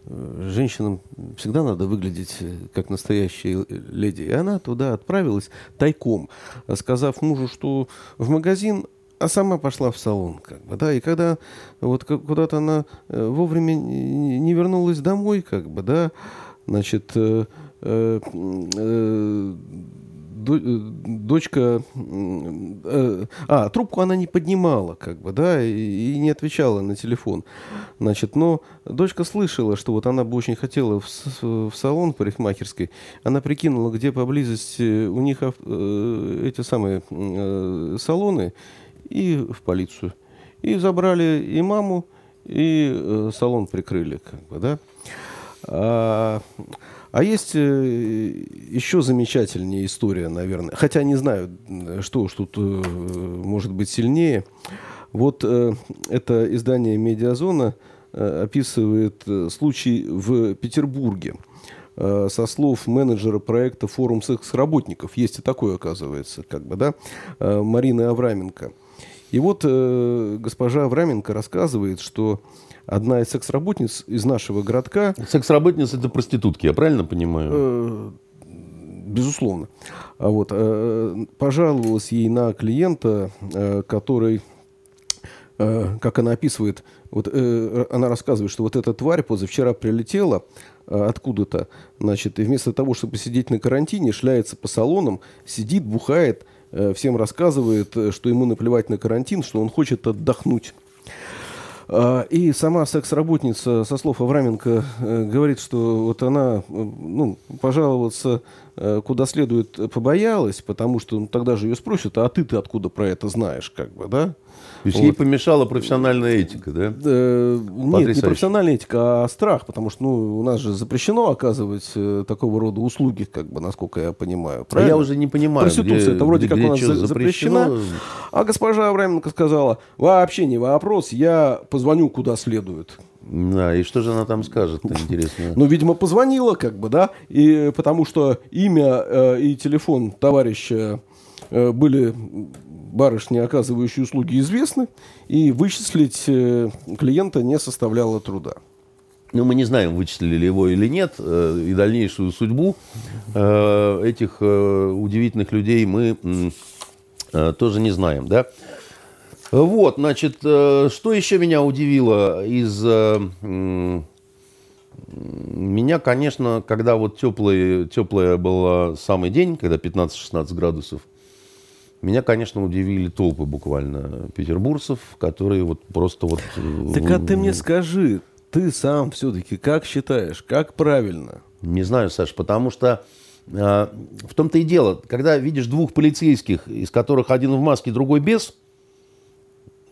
э, женщинам всегда надо выглядеть как настоящие леди. И она туда отправилась тайком, сказав мужу, что в магазин, а сама пошла в салон. Как бы, да, и когда вот куда-то она вовремя не вернулась домой, как бы, да, значит, э, э, Э, дочка... Э, а, трубку она не поднимала, как бы, да, и, не отвечала на телефон. Значит, но дочка слышала, что вот она бы очень хотела в, в салон парикмахерской. Она прикинула, где поблизости у них э, эти самые э, салоны, и в полицию. И забрали и маму, и э, салон прикрыли, как бы, да. А, а есть э, еще замечательнее история, наверное. Хотя не знаю, что уж тут э, может быть сильнее. Вот э, это издание «Медиазона» описывает случай в Петербурге. Со слов менеджера проекта «Форум секс-работников». Есть и такое, оказывается, как бы, да, Марины Авраменко. И вот э, госпожа Авраменко рассказывает, что одна из секс-работниц из нашего городка... Секс-работница – это проститутки, я правильно понимаю? Э, безусловно. А вот, э, пожаловалась ей на клиента, э, который как она описывает, вот э, она рассказывает, что вот эта тварь позавчера прилетела э, откуда-то, значит, и вместо того, чтобы сидеть на карантине, шляется по салонам, сидит, бухает, всем рассказывает, что ему наплевать на карантин, что он хочет отдохнуть. А, и сама секс-работница, со слов Авраменко, говорит, что вот она ну, пожаловаться куда следует побоялась, потому что ну, тогда же ее спросят, а ты-то откуда про это знаешь, как бы, да? То есть вот. ей помешала профессиональная этика, да? Э, нет, не профессиональная этика, а страх, потому что ну, у нас же запрещено оказывать э, такого рода услуги, как бы, насколько я понимаю. Правильно? А я уже не понимаю. Проституция, где, это вроде где, как у нас запрещена. запрещена. А госпожа Авраменко сказала, вообще не вопрос, я позвоню куда следует. Да, и что же она там скажет, интересно? Ну, видимо, позвонила, как бы, да, и потому что имя э, и телефон товарища были барышни, оказывающие услуги, известны, и вычислить э, клиента не составляло труда. Ну, мы не знаем, вычислили ли его или нет, э, и дальнейшую судьбу э, этих удивительных людей мы тоже не знаем, да. Вот, значит, что еще меня удивило из... Меня, конечно, когда вот теплый, теплый был самый день, когда 15-16 градусов, меня, конечно, удивили толпы буквально петербуржцев, которые вот просто вот... Э, так а ты мне скажи, ты сам все-таки как считаешь, как правильно? Не знаю, Саш, потому что э, в том-то и дело, когда видишь двух полицейских, из которых один в маске, другой без,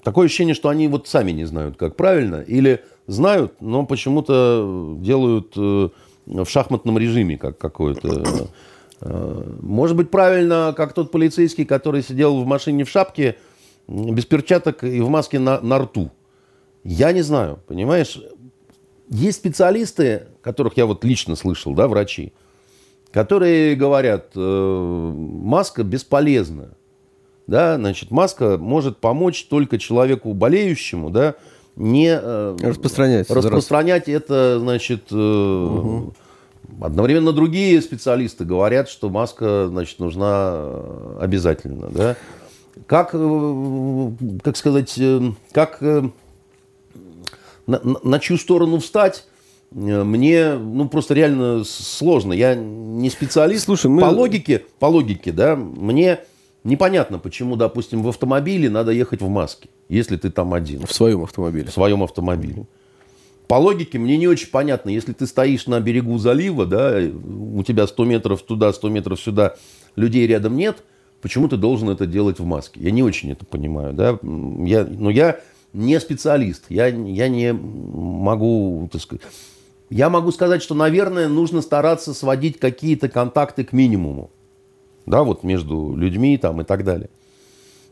такое ощущение, что они вот сами не знают, как правильно, или знают, но почему-то делают э, в шахматном режиме, как какое-то может быть, правильно, как тот полицейский, который сидел в машине в шапке, без перчаток и в маске на, на рту. Я не знаю, понимаешь? Есть специалисты, которых я вот лично слышал, да, врачи, которые говорят, э, маска бесполезна. Да, значит, маска может помочь только человеку болеющему, да, не э, распространять, распространять это, значит, э, угу. Одновременно другие специалисты говорят, что маска значит, нужна э, обязательно. Да? Как, э, как сказать, э, как на, на чью сторону встать, мне ну, просто реально сложно. Я не специалист. Слушай, мы... по, логике, по логике, да, мне непонятно, почему, допустим, в автомобиле надо ехать в маске, если ты там один. В своем автомобиле. В своем автомобиле по логике мне не очень понятно, если ты стоишь на берегу залива, да, у тебя 100 метров туда, 100 метров сюда, людей рядом нет, почему ты должен это делать в маске? Я не очень это понимаю, да, я, но я не специалист, я, я не могу, так сказать, я могу сказать, что, наверное, нужно стараться сводить какие-то контакты к минимуму, да, вот между людьми там и так далее.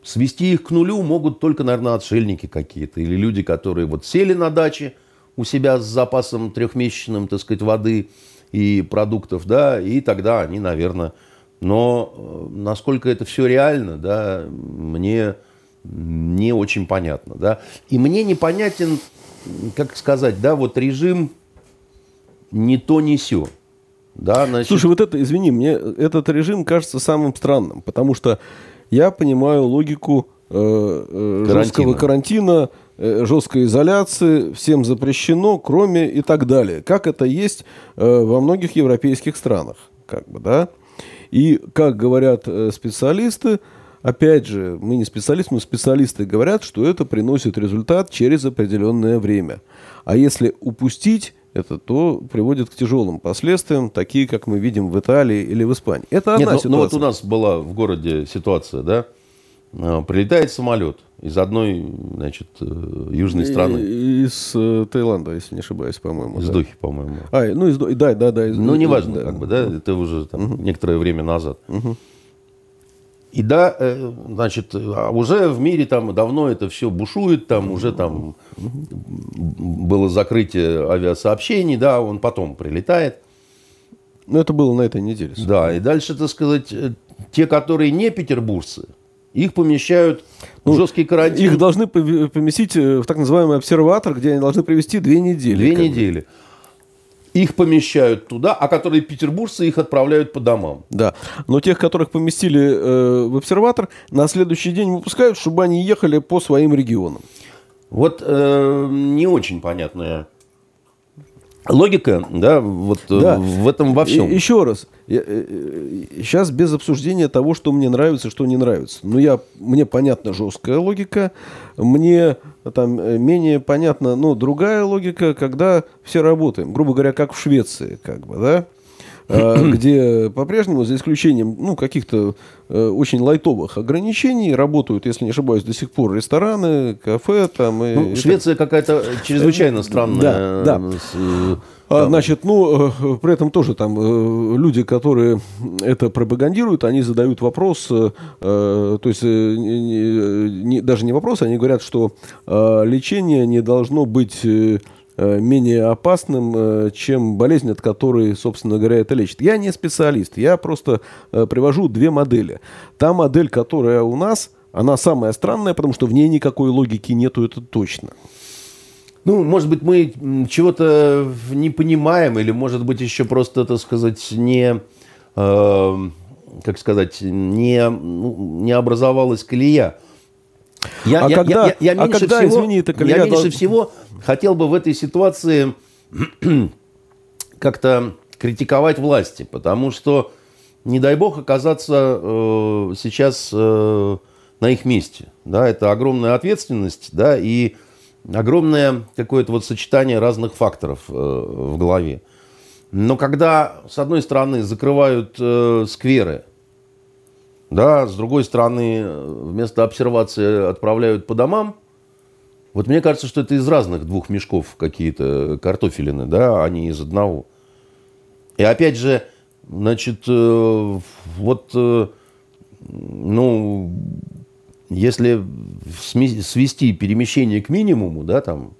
Свести их к нулю могут только, наверное, отшельники какие-то или люди, которые вот сели на даче – у себя с запасом трехмесячным, так сказать, воды и продуктов, да, и тогда они, наверное... Но э, насколько это все реально, да, мне не очень понятно, да. И мне непонятен, как сказать, да, вот режим не то, не сё. Да, значит... Слушай, вот это, извини, мне этот режим кажется самым странным, потому что я понимаю логику э, э, карантина. жесткого карантина, жесткой изоляции, всем запрещено, кроме и так далее. Как это есть э, во многих европейских странах. Как бы, да? И, как говорят э, специалисты, опять же, мы не специалисты, но специалисты говорят, что это приносит результат через определенное время. А если упустить это, то приводит к тяжелым последствиям, такие, как мы видим в Италии или в Испании. Это одна Нет, ситуация. Ну, ну вот у нас была в городе ситуация, да, прилетает самолет – из одной, значит, э, южной страны. Из э, Таиланда, если не ошибаюсь, по-моему. Из да. Дохи, по-моему. А, ну, из Дохи, да, да, да. Из, ну, неважно, да. как бы, да, это уже там, угу. некоторое время назад. Угу. И да, э, значит, а уже в мире там давно это все бушует, там уже там было закрытие авиасообщений, да, он потом прилетает. Ну, это было на этой неделе. Да, и дальше, так сказать, э, те, которые не петербуржцы, их помещают ну, жесткий карантин. Их должны поместить э, в так называемый обсерватор, где они должны провести две недели. Две недели. Бы их помещают туда, а которые петербуржцы их отправляют по домам. Да, но тех, которых поместили э, в обсерватор, на следующий день выпускают, чтобы они ехали по своим регионам. Вот э, не очень понятная логика, да, вот э, да. в этом во всем. И, еще раз, я, сейчас э, без обсуждения того, что мне нравится, что не нравится. Но я, мне понятна жесткая логика, мне там э, менее понятна, ну, другая логика, когда все работаем, грубо говоря, как в Швеции, как бы, да, где по-прежнему, за исключением ну, каких-то э, очень лайтовых ограничений, работают, если не ошибаюсь, до сих пор рестораны, кафе. Там, и, ну, Швеция какая-то чрезвычайно странная. Да, да. С, а, значит, ну, э, при этом тоже там э, люди, которые это пропагандируют, они задают вопрос, э, то есть не, не, даже не вопрос, они говорят, что лечение не должно быть менее опасным, чем болезнь, от которой, собственно говоря, это лечит. Я не специалист, я просто привожу две модели. Та модель, которая у нас, она самая странная, потому что в ней никакой логики нету, это точно. Ну, может быть, мы чего-то не понимаем, или, может быть, еще просто, так сказать, не, э, как сказать, не, ну, не образовалась колея. Я, а я, когда, я, я, я а меньше когда, всего, извини, это колея... Я меньше дол... всего хотел бы в этой ситуации как-то критиковать власти, потому что, не дай бог, оказаться э, сейчас э, на их месте. Да, это огромная ответственность, да, и огромное какое-то вот сочетание разных факторов э, в голове. Но когда, с одной стороны, закрывают э, скверы, да, с другой стороны, вместо обсервации отправляют по домам, вот мне кажется, что это из разных двух мешков какие-то картофелины, да, а не из одного. И опять же, значит, э, вот, э, ну, если свести перемещение к минимуму, да, там,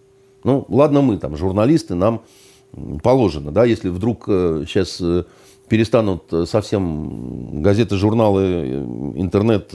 ну, ладно мы, там, журналисты, нам положено, да, если вдруг сейчас э, перестанут совсем газеты, журналы, э, интернет,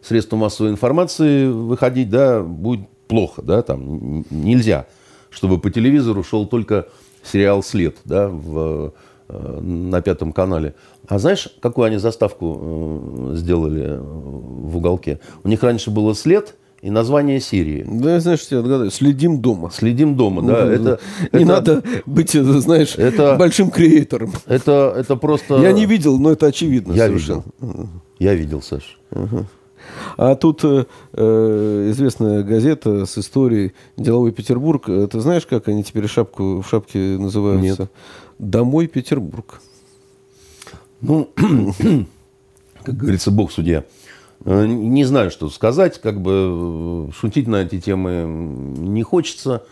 средства массовой информации выходить, да, будет плохо, да, там нельзя, чтобы по телевизору шел только сериал «След», да, в, на пятом канале. А знаешь, какую они заставку э, сделали э, в уголке? У них раньше было след и название серии. Да, знаешь, я отгадаю. Следим дома. Следим дома, да. Ну, это, не это, надо быть, э, знаешь, это, большим креатором. Это, это просто... Я не видел, но это очевидно Я совершенно. видел. Я видел, Саш. Ага. А тут э, известная газета с историей «Деловой Петербург». Ты знаешь, как они теперь шапку, в шапке называются? Нет. «Домой Петербург». Ну, как говорится, бог судья. Э, не знаю, что сказать, как бы э, шутить на эти темы не хочется.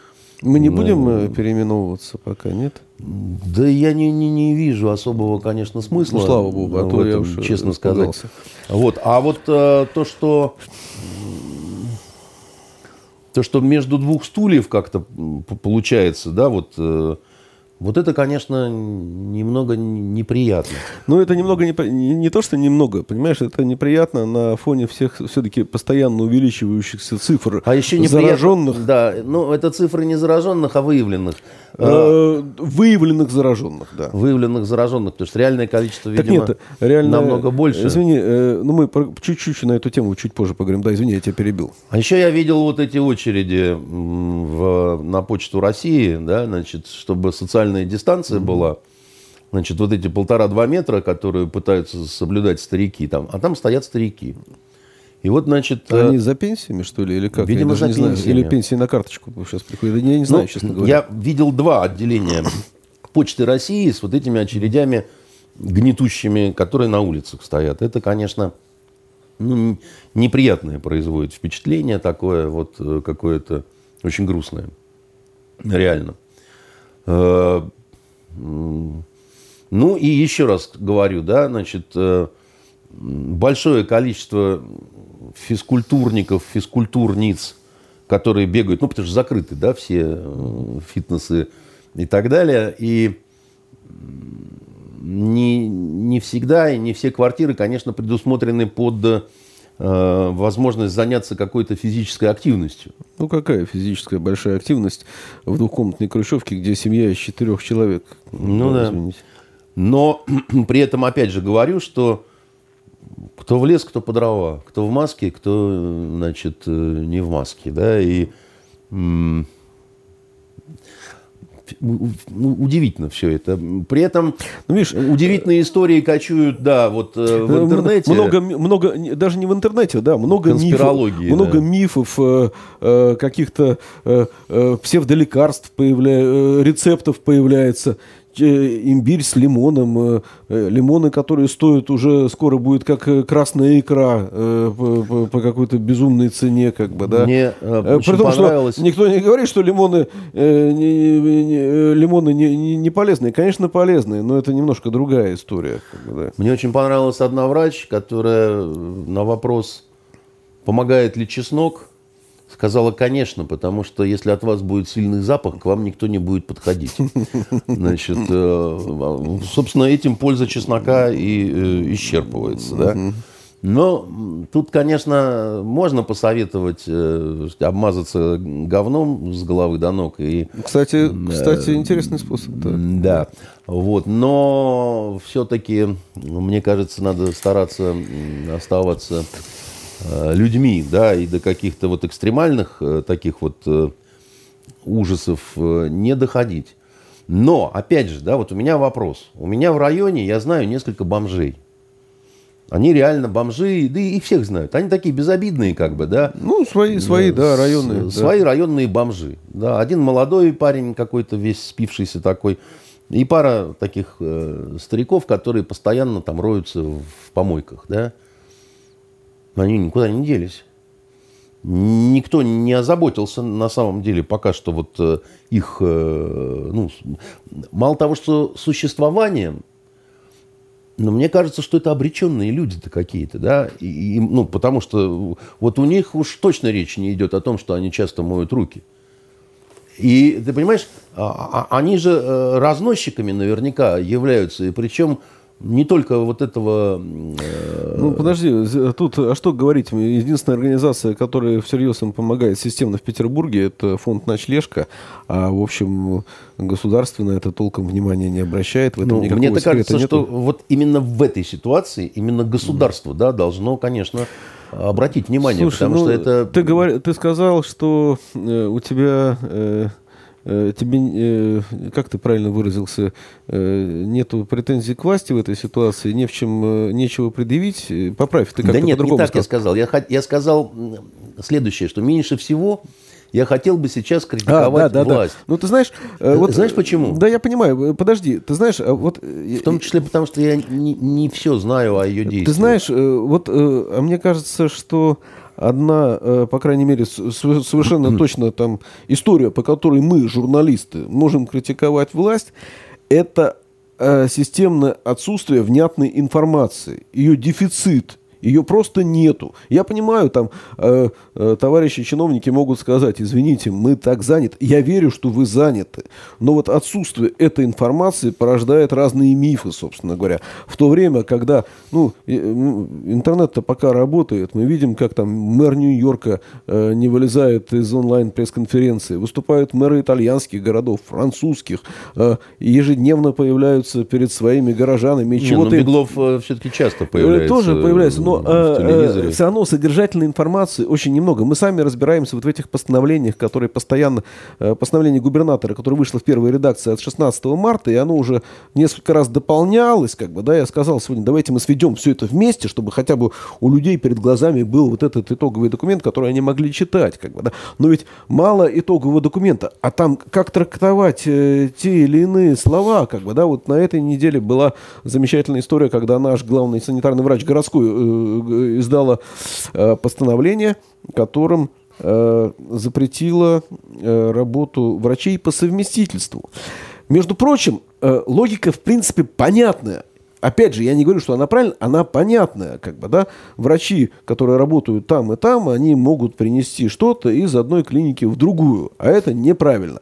Мы не будем Но... Э, переименовываться пока, нет? Да я не, не, не вижу особого, конечно, смысла. Ну, слава богу, а то я уж честно сказать. Вот. А вот то, что то, что между двух стульев как-то получается, да, вот вот это, конечно, немного неприятно. Ну, это немного не, не, не то, что немного, понимаешь, это неприятно на фоне всех все-таки постоянно увеличивающихся цифр а еще зараженных. Да, ну, это цифры не зараженных, а выявленных. Э, выявленных зараженных, да. Выявленных зараженных, потому что реальное количество, видимо, так нет, реально, намного больше. Извини, э, ну мы чуть-чуть на эту тему чуть позже поговорим. Да, извини, я тебя перебил. А еще я видел вот эти очереди в, на почту России, да, значит, чтобы социальная дистанция была. Значит, вот эти полтора-два метра, которые пытаются соблюдать старики там, а там стоят старики. И вот, значит... А они э, за пенсиями, что ли, или как? Видимо, я за не пенсиями. Знаю. Или пенсии на карточку сейчас приходят. Я не знаю, ну, честно говоря. Я видел два отделения Почты России с вот этими очередями гнетущими, которые на улицах стоят. Это, конечно, ну, неприятное производит впечатление такое, вот э, какое-то очень грустное. Реально. Э, ну и еще раз говорю, да, значит, большое количество физкультурников, физкультурниц, которые бегают, ну, потому что закрыты, да, все э, фитнесы и так далее. И не, не всегда и не все квартиры, конечно, предусмотрены под э, возможность заняться какой-то физической активностью. Ну, какая физическая большая активность в двухкомнатной хрущевке, где семья из четырех человек? Ну, да. Извините. Но при этом, опять же, говорю, что кто в лес, кто по дрова, кто в маске, кто, значит, э, не в маске, да, и ну, удивительно все это. При этом, ну, видишь, удивительные истории кочуют, да, вот э, в интернете. Много, много, даже не в интернете, да, много мифов, много да. мифов, э, э, каких-то э, псевдолекарств появляется, рецептов появляется. Э, имбирь с лимоном, э, э, лимоны, которые стоят уже скоро будет как красная икра по, по какой-то безумной цене, как бы, да. Мне При том, понравилось. что никто не говорит, что лимоны, не, не, лимоны не, не, не полезные. Конечно, полезные, но это немножко другая история. Как бы, да. Мне очень понравилась одна врач, которая на вопрос, помогает ли чеснок, Сказала, конечно, потому что если от вас будет сильный запах, к вам никто не будет подходить. Значит, э, собственно, этим польза чеснока и э, исчерпывается, да. Но тут, конечно, можно посоветовать э, обмазаться говном с головы до ног. И, кстати, кстати, интересный способ. Да. да. Вот. Но все-таки, мне кажется, надо стараться оставаться людьми, да, и до каких-то вот экстремальных э, таких вот э, ужасов не доходить. Но, опять же, да, вот у меня вопрос. У меня в районе, я знаю несколько бомжей. Они реально бомжи, да и всех знают. Они такие безобидные, как бы, да. Ну, свои, свои, да, районные. Свои да. районные бомжи. Да, один молодой парень какой-то весь спившийся такой. И пара таких э, стариков, которые постоянно там роются в помойках, да. Но они никуда не делись. Никто не озаботился на самом деле пока что вот э, их, э, ну, мало того, что существованием, но мне кажется, что это обреченные люди-то какие-то, да, и, и, ну, потому что вот у них уж точно речь не идет о том, что они часто моют руки. И ты понимаешь, а, а, они же э, разносчиками наверняка являются, и причем не только вот этого... Э... Ну, подожди, тут, а что говорить? Единственная организация, которая всерьез им помогает системно в Петербурге, это фонд «Ночлежка», а, в общем, государственно это толком внимания не обращает. В этом ну, мне так кажется, нету. что вот именно в этой ситуации именно государство, да, должно, конечно, обратить внимание, Слушай, потому ну, что это... Ты, говор... ты сказал, что э, у тебя... Э, тебе, э, как ты правильно выразился, э, нету претензий к власти в этой ситуации, не в чем, нечего предъявить. Поправь, ты как-то Да нет, не так сказал. я сказал. Я, я сказал следующее, что меньше всего я хотел бы сейчас критиковать а, да, да, власть. Да. Ну, ты знаешь... Вот, знаешь почему? Да, я понимаю. Подожди, ты знаешь... А вот... В том числе потому, что я не, не все знаю о ее действиях. Ты знаешь, вот а мне кажется, что одна, э, по крайней мере, совершенно точно там история, по которой мы, журналисты, можем критиковать власть, это э, системное отсутствие внятной информации, ее дефицит ее просто нету. Я понимаю, там э, э, товарищи чиновники могут сказать, извините, мы так заняты. Я верю, что вы заняты. Но вот отсутствие этой информации порождает разные мифы, собственно говоря. В то время, когда ну, интернет-то пока работает, мы видим, как там мэр Нью-Йорка э, не вылезает из онлайн-пресс-конференции, выступают мэры итальянских городов, французских, э, ежедневно появляются перед своими горожанами. Не, ну, Беглов э, все-таки часто э, появляется. Тоже появляется но э, все равно содержательной информации очень немного. Мы сами разбираемся вот в этих постановлениях, которые постоянно... Э, постановление губернатора, которое вышло в первой редакции от 16 марта, и оно уже несколько раз дополнялось, как бы, да, я сказал сегодня, давайте мы сведем все это вместе, чтобы хотя бы у людей перед глазами был вот этот итоговый документ, который они могли читать, как бы, да. Но ведь мало итогового документа, а там как трактовать э, те или иные слова, как бы, да, вот на этой неделе была замечательная история, когда наш главный санитарный врач городской э, Э, издала э, постановление, которым э, запретила работу врачей по совместительству. Между прочим, логика в принципе понятная. опять же, я не говорю, что она правильная, она понятная, как бы, да. Врачи, которые работают там и там, они могут принести что-то из одной клиники в другую, а это неправильно.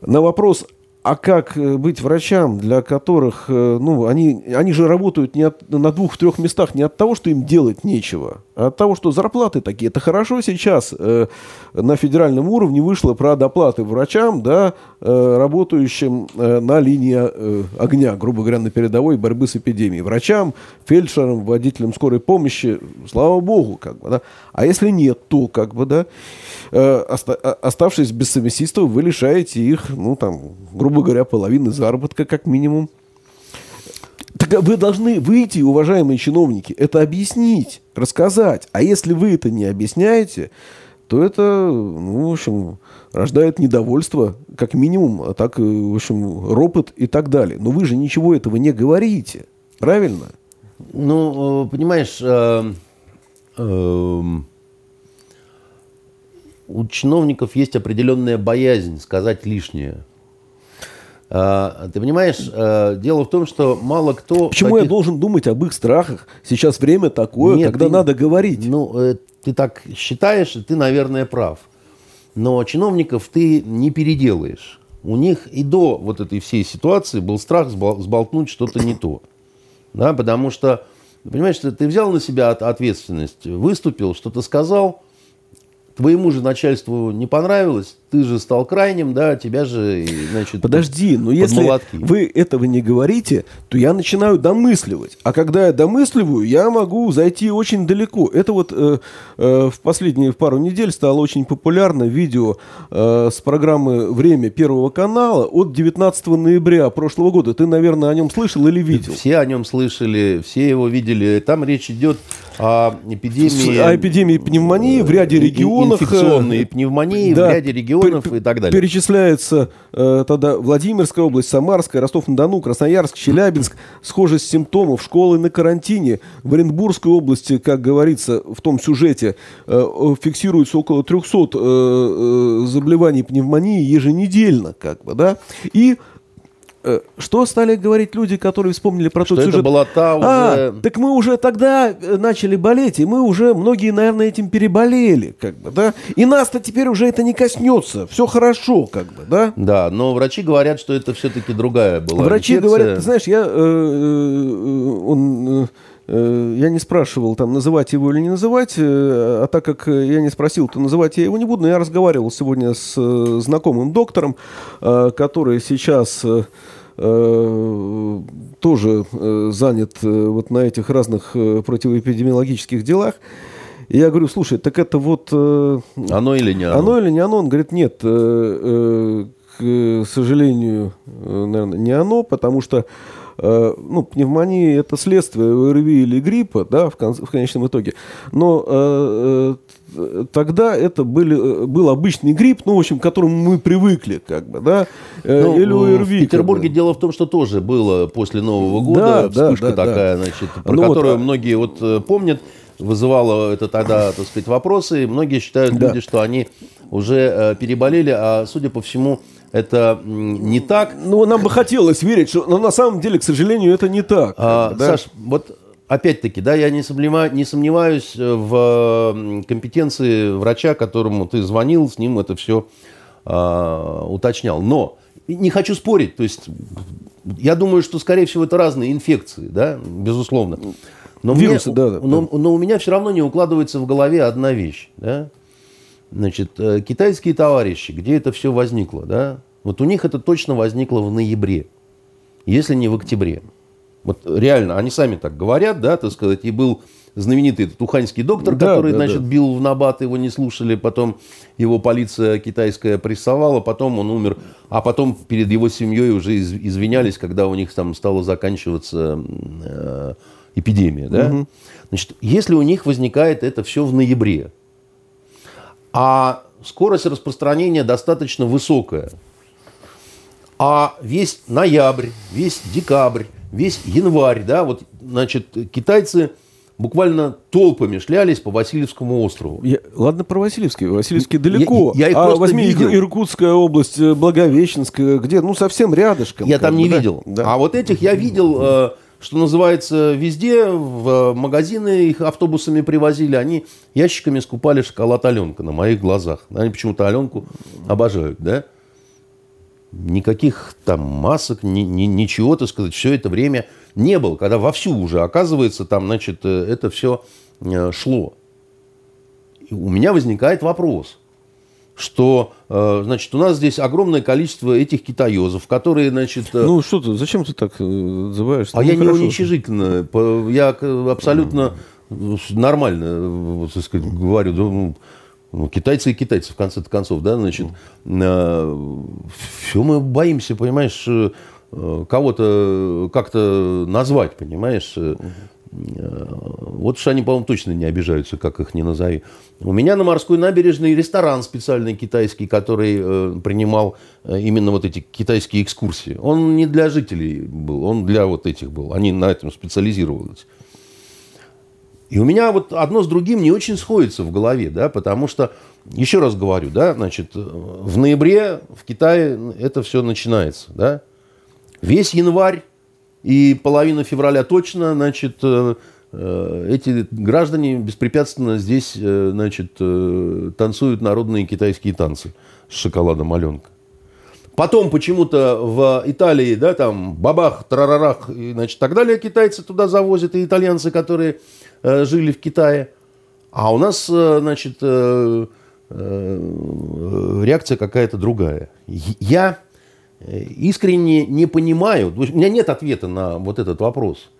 На вопрос, а как э, быть врачам, для которых, э, ну, они, они же работают не от, на двух-трех местах не от того, что им делать нечего, а от того, что зарплаты такие. Это хорошо сейчас э, на федеральном уровне вышло про доплаты врачам, да, э, работающим э, на линии э, огня, грубо говоря, на передовой борьбы с эпидемией. Врачам, фельдшерам, водителям скорой помощи, слава богу, как бы, да. А если нет, то, как бы, да, э, оставшись без совместительства, вы лишаете их, ну, там, грубо говоря, половины заработка, как минимум. Так вы должны выйти, уважаемые чиновники, это объяснить, рассказать. А если вы это не объясняете, то это, ну, в общем, рождает недовольство, как минимум, а так, в общем, ропот и так далее. Но вы же ничего этого не говорите, правильно? Ну, э, понимаешь, э, э, у чиновников есть определенная боязнь сказать лишнее. А, Ты понимаешь, э, дело в том, что мало кто... Почему я таких- должен думать об их страхах? Сейчас время такое, Нет, когда ты- надо говорить. Ну, э, ты так считаешь, и ты, наверное, прав. Но чиновников ты не переделаешь. У них и до вот этой всей ситуации был страх сбол- сболтнуть что-то не то. Да, потому что, понимаешь, ты, взял на себя от- ответственность, выступил, что-то сказал, твоему же начальству не понравилось, ты же стал крайним, да, тебя же, значит... Подожди, но под если молотки. вы этого не говорите, то я начинаю домысливать. А когда я домысливаю, я могу зайти очень далеко. Это вот э, э, в последние пару недель стало очень популярно видео э, с программы «Время» Первого канала от 19 ноября прошлого года. Ты, наверное, о нем слышал или видел? Все о нем слышали, все его видели. Там речь идет о эпидемии... О эпидемии пневмонии в ряде регионах. э, Инфекционной пневмонии да, в ряде регионов пер- и так далее. Перечисляется э, тогда Владимирская область, Самарская, Ростов-на-Дону, Красноярск, Челябинск. Схожесть симптомов. Школы на карантине. В Оренбургской области, как говорится в том сюжете, э, фиксируется около 300 э, э, заболеваний пневмонии еженедельно. Как бы, да? И что стали говорить люди, которые вспомнили про Что тот это сюжет? была та А, уже- так мы уже тогда э, начали болеть, и мы уже, многие, наверное, этим переболели, как бы, да? И нас-то теперь уже это не коснется. Все хорошо, как бы, да? Да, но врачи говорят, что это все-таки другая была Врачи инфекция. говорят, ты знаешь, я, э, э, он, э, э, я не спрашивал, там, называть его или не называть, э, а так как э, я не спросил, то называть я его не буду, но я разговаривал сегодня с э, знакомым доктором, э, который сейчас... э, э, тоже э, занят э, вот на этих разных э, противоэпидемиологических делах. И я говорю, слушай, так это вот э, Оно или не оно? оно или не оно? Он говорит, нет, э, э, к сожалению, э, наверное, не оно, потому что э, ну, пневмония это следствие ОРВИ или гриппа, да, в, кон- в конечном итоге. Но э, э, тогда это были, был обычный грипп, ну, в общем, к которому мы привыкли, как бы, да, э, Ну, или ОРВИ. в как Петербурге бы. дело в том, что тоже было после Нового года Да, да, вспышка да, да. такая, значит, про Ну вот, которую а- многие вот помнят, вызывало это тогда, так сказать, вопросы. Многие считают Да. люди, что они уже переболели, а судя по всему, это не так. Ну, нам бы хотелось верить, что, но на самом деле, к сожалению, это не так. А, да. Саш, вот опять-таки, да, я не, сомнева- не сомневаюсь в компетенции врача, которому ты звонил, с ним это все уточнял. Но не хочу спорить, то есть я думаю, что, скорее всего, это разные инфекции, да, безусловно. Но Вирусы, мне- да, да, но, но у меня все равно не укладывается в голове одна вещь, да. Значит, э, китайские товарищи, где это все возникло, да? Вот у них это точно возникло в ноябре, если не в октябре. Вот реально, они сами так говорят, да, так сказать, и был знаменитый этот уханьский доктор, Да, который, да, значит, да. бил в набат, его не слушали, потом его полиция китайская прессовала, потом он умер, а потом перед его семьей уже из- извинялись, когда у них там стала заканчиваться э, эпидемия, да. Значит, если у них возникает это все в ноябре, а скорость распространения достаточно высокая, а весь ноябрь, весь декабрь, весь январь, да, вот, значит, китайцы буквально толпами шлялись по Васильевскому острову. Я- ладно про Васильевский. Васильевский далеко. я их а просто возьми видел. Ир- Иркутская область, э, Благовещенская, где, ну, совсем рядышком. Я там бы, не да. видел. Да. А вот этих я видел, э, что называется, везде, в магазины их автобусами привозили, они ящиками скупали шоколад Аленка на моих глазах. Они почему-то Аленку обожают, да? Никаких там масок, ни, ни, ничего, так сказать, все это время не было. Когда вовсю уже, оказывается, там, значит, э, это все э, шло. И у меня возникает вопрос – что, э, значит, у нас здесь огромное количество этих китаезов, которые, значит... Э, ну, что ты, зачем ты так э, называешь? А ну, я хорошо. не уничижительно, я абсолютно нормально, так сказать, говорю, ну, ну, китайцы и китайцы, в конце концов, да, значит, все мы боимся, понимаешь, кого-то как-то назвать, понимаешь, вот уж они, по-моему, точно не обижаются, как их не назови. У меня на морской набережной ресторан специальный китайский, который э, принимал э, именно вот эти китайские экскурсии. Он не для жителей был, он для вот этих был. Они на этом специализировались. И у меня вот одно с другим не очень сходится в голове, да, потому что, еще раз говорю, да, значит, в ноябре в Китае это все начинается, да. Весь январь и половина февраля точно, значит, э, э, эти граждане беспрепятственно здесь, э, значит, танцуют народные китайские танцы с шоколадом Аленка. Потом почему-то в Италии, да, там, бабах, тарарарах, и, значит, так далее, китайцы туда завозят, и итальянцы, которые жили в Китае. А у нас, значит, реакция какая-то другая. Я искренне не понимаю, у меня нет ответа на вот этот вопрос.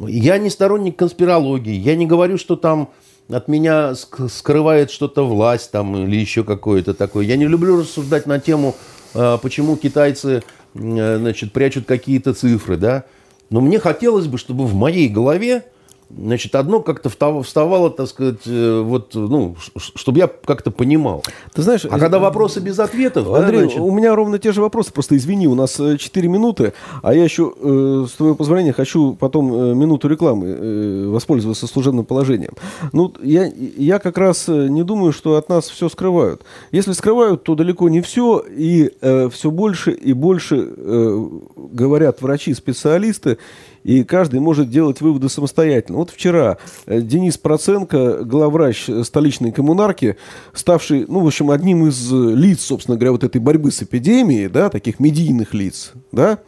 Я не сторонник конспирологии, я не говорю, что там от меня скрывает что-то власть там или еще какое-то такое. Я не люблю рассуждать на тему, а, почему китайцы значит, прячут какие-то цифры, да. Но мне хотелось бы, чтобы в моей голове Значит, одно как-то вставало, так сказать, э, вот, ну, чтобы я как-то понимал. Ты знаешь, а когда вопросы без ответов... Андрей, да, значит... у меня ровно те же вопросы, просто извини, у нас 4 э, минуты, а я еще, э, с твоего позволения, хочу потом э, минуту рекламы э, воспользоваться служебным положением. Ну, я, я как раз э, не думаю, что от нас все скрывают. Если скрывают, то далеко не все, и э, все больше и больше э, говорят врачи-специалисты, и каждый может делать выводы самостоятельно. Вот вчера э, Денис Проценко, главврач столичной коммунарки, ставший, ну, в общем, одним из лиц, собственно говоря, вот этой борьбы с эпидемией, да, таких медийных лиц, да,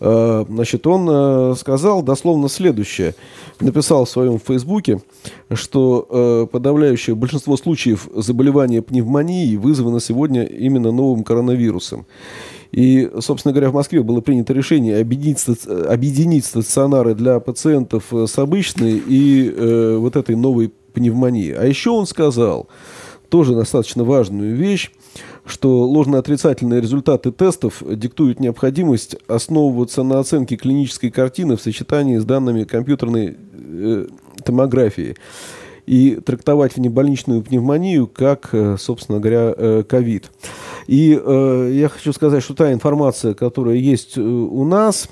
э, значит, он э, сказал дословно следующее. Написал в своем фейсбуке, что подавляющее большинство случаев заболевания пневмонией вызвано сегодня именно новым коронавирусом. И, собственно говоря, в Москве было принято решение объединить, объединить стационары для пациентов э, с обычной и э, вот этой новой пневмонией. А еще он сказал тоже достаточно важную вещь, что ложно-отрицательные результаты тестов диктуют необходимость основываться на оценке клинической картины в сочетании с данными компьютерной э, томографии и трактовать внебольничную пневмонию как, э, собственно говоря, ковид. И э, я хочу сказать, что та информация, которая есть э, у нас,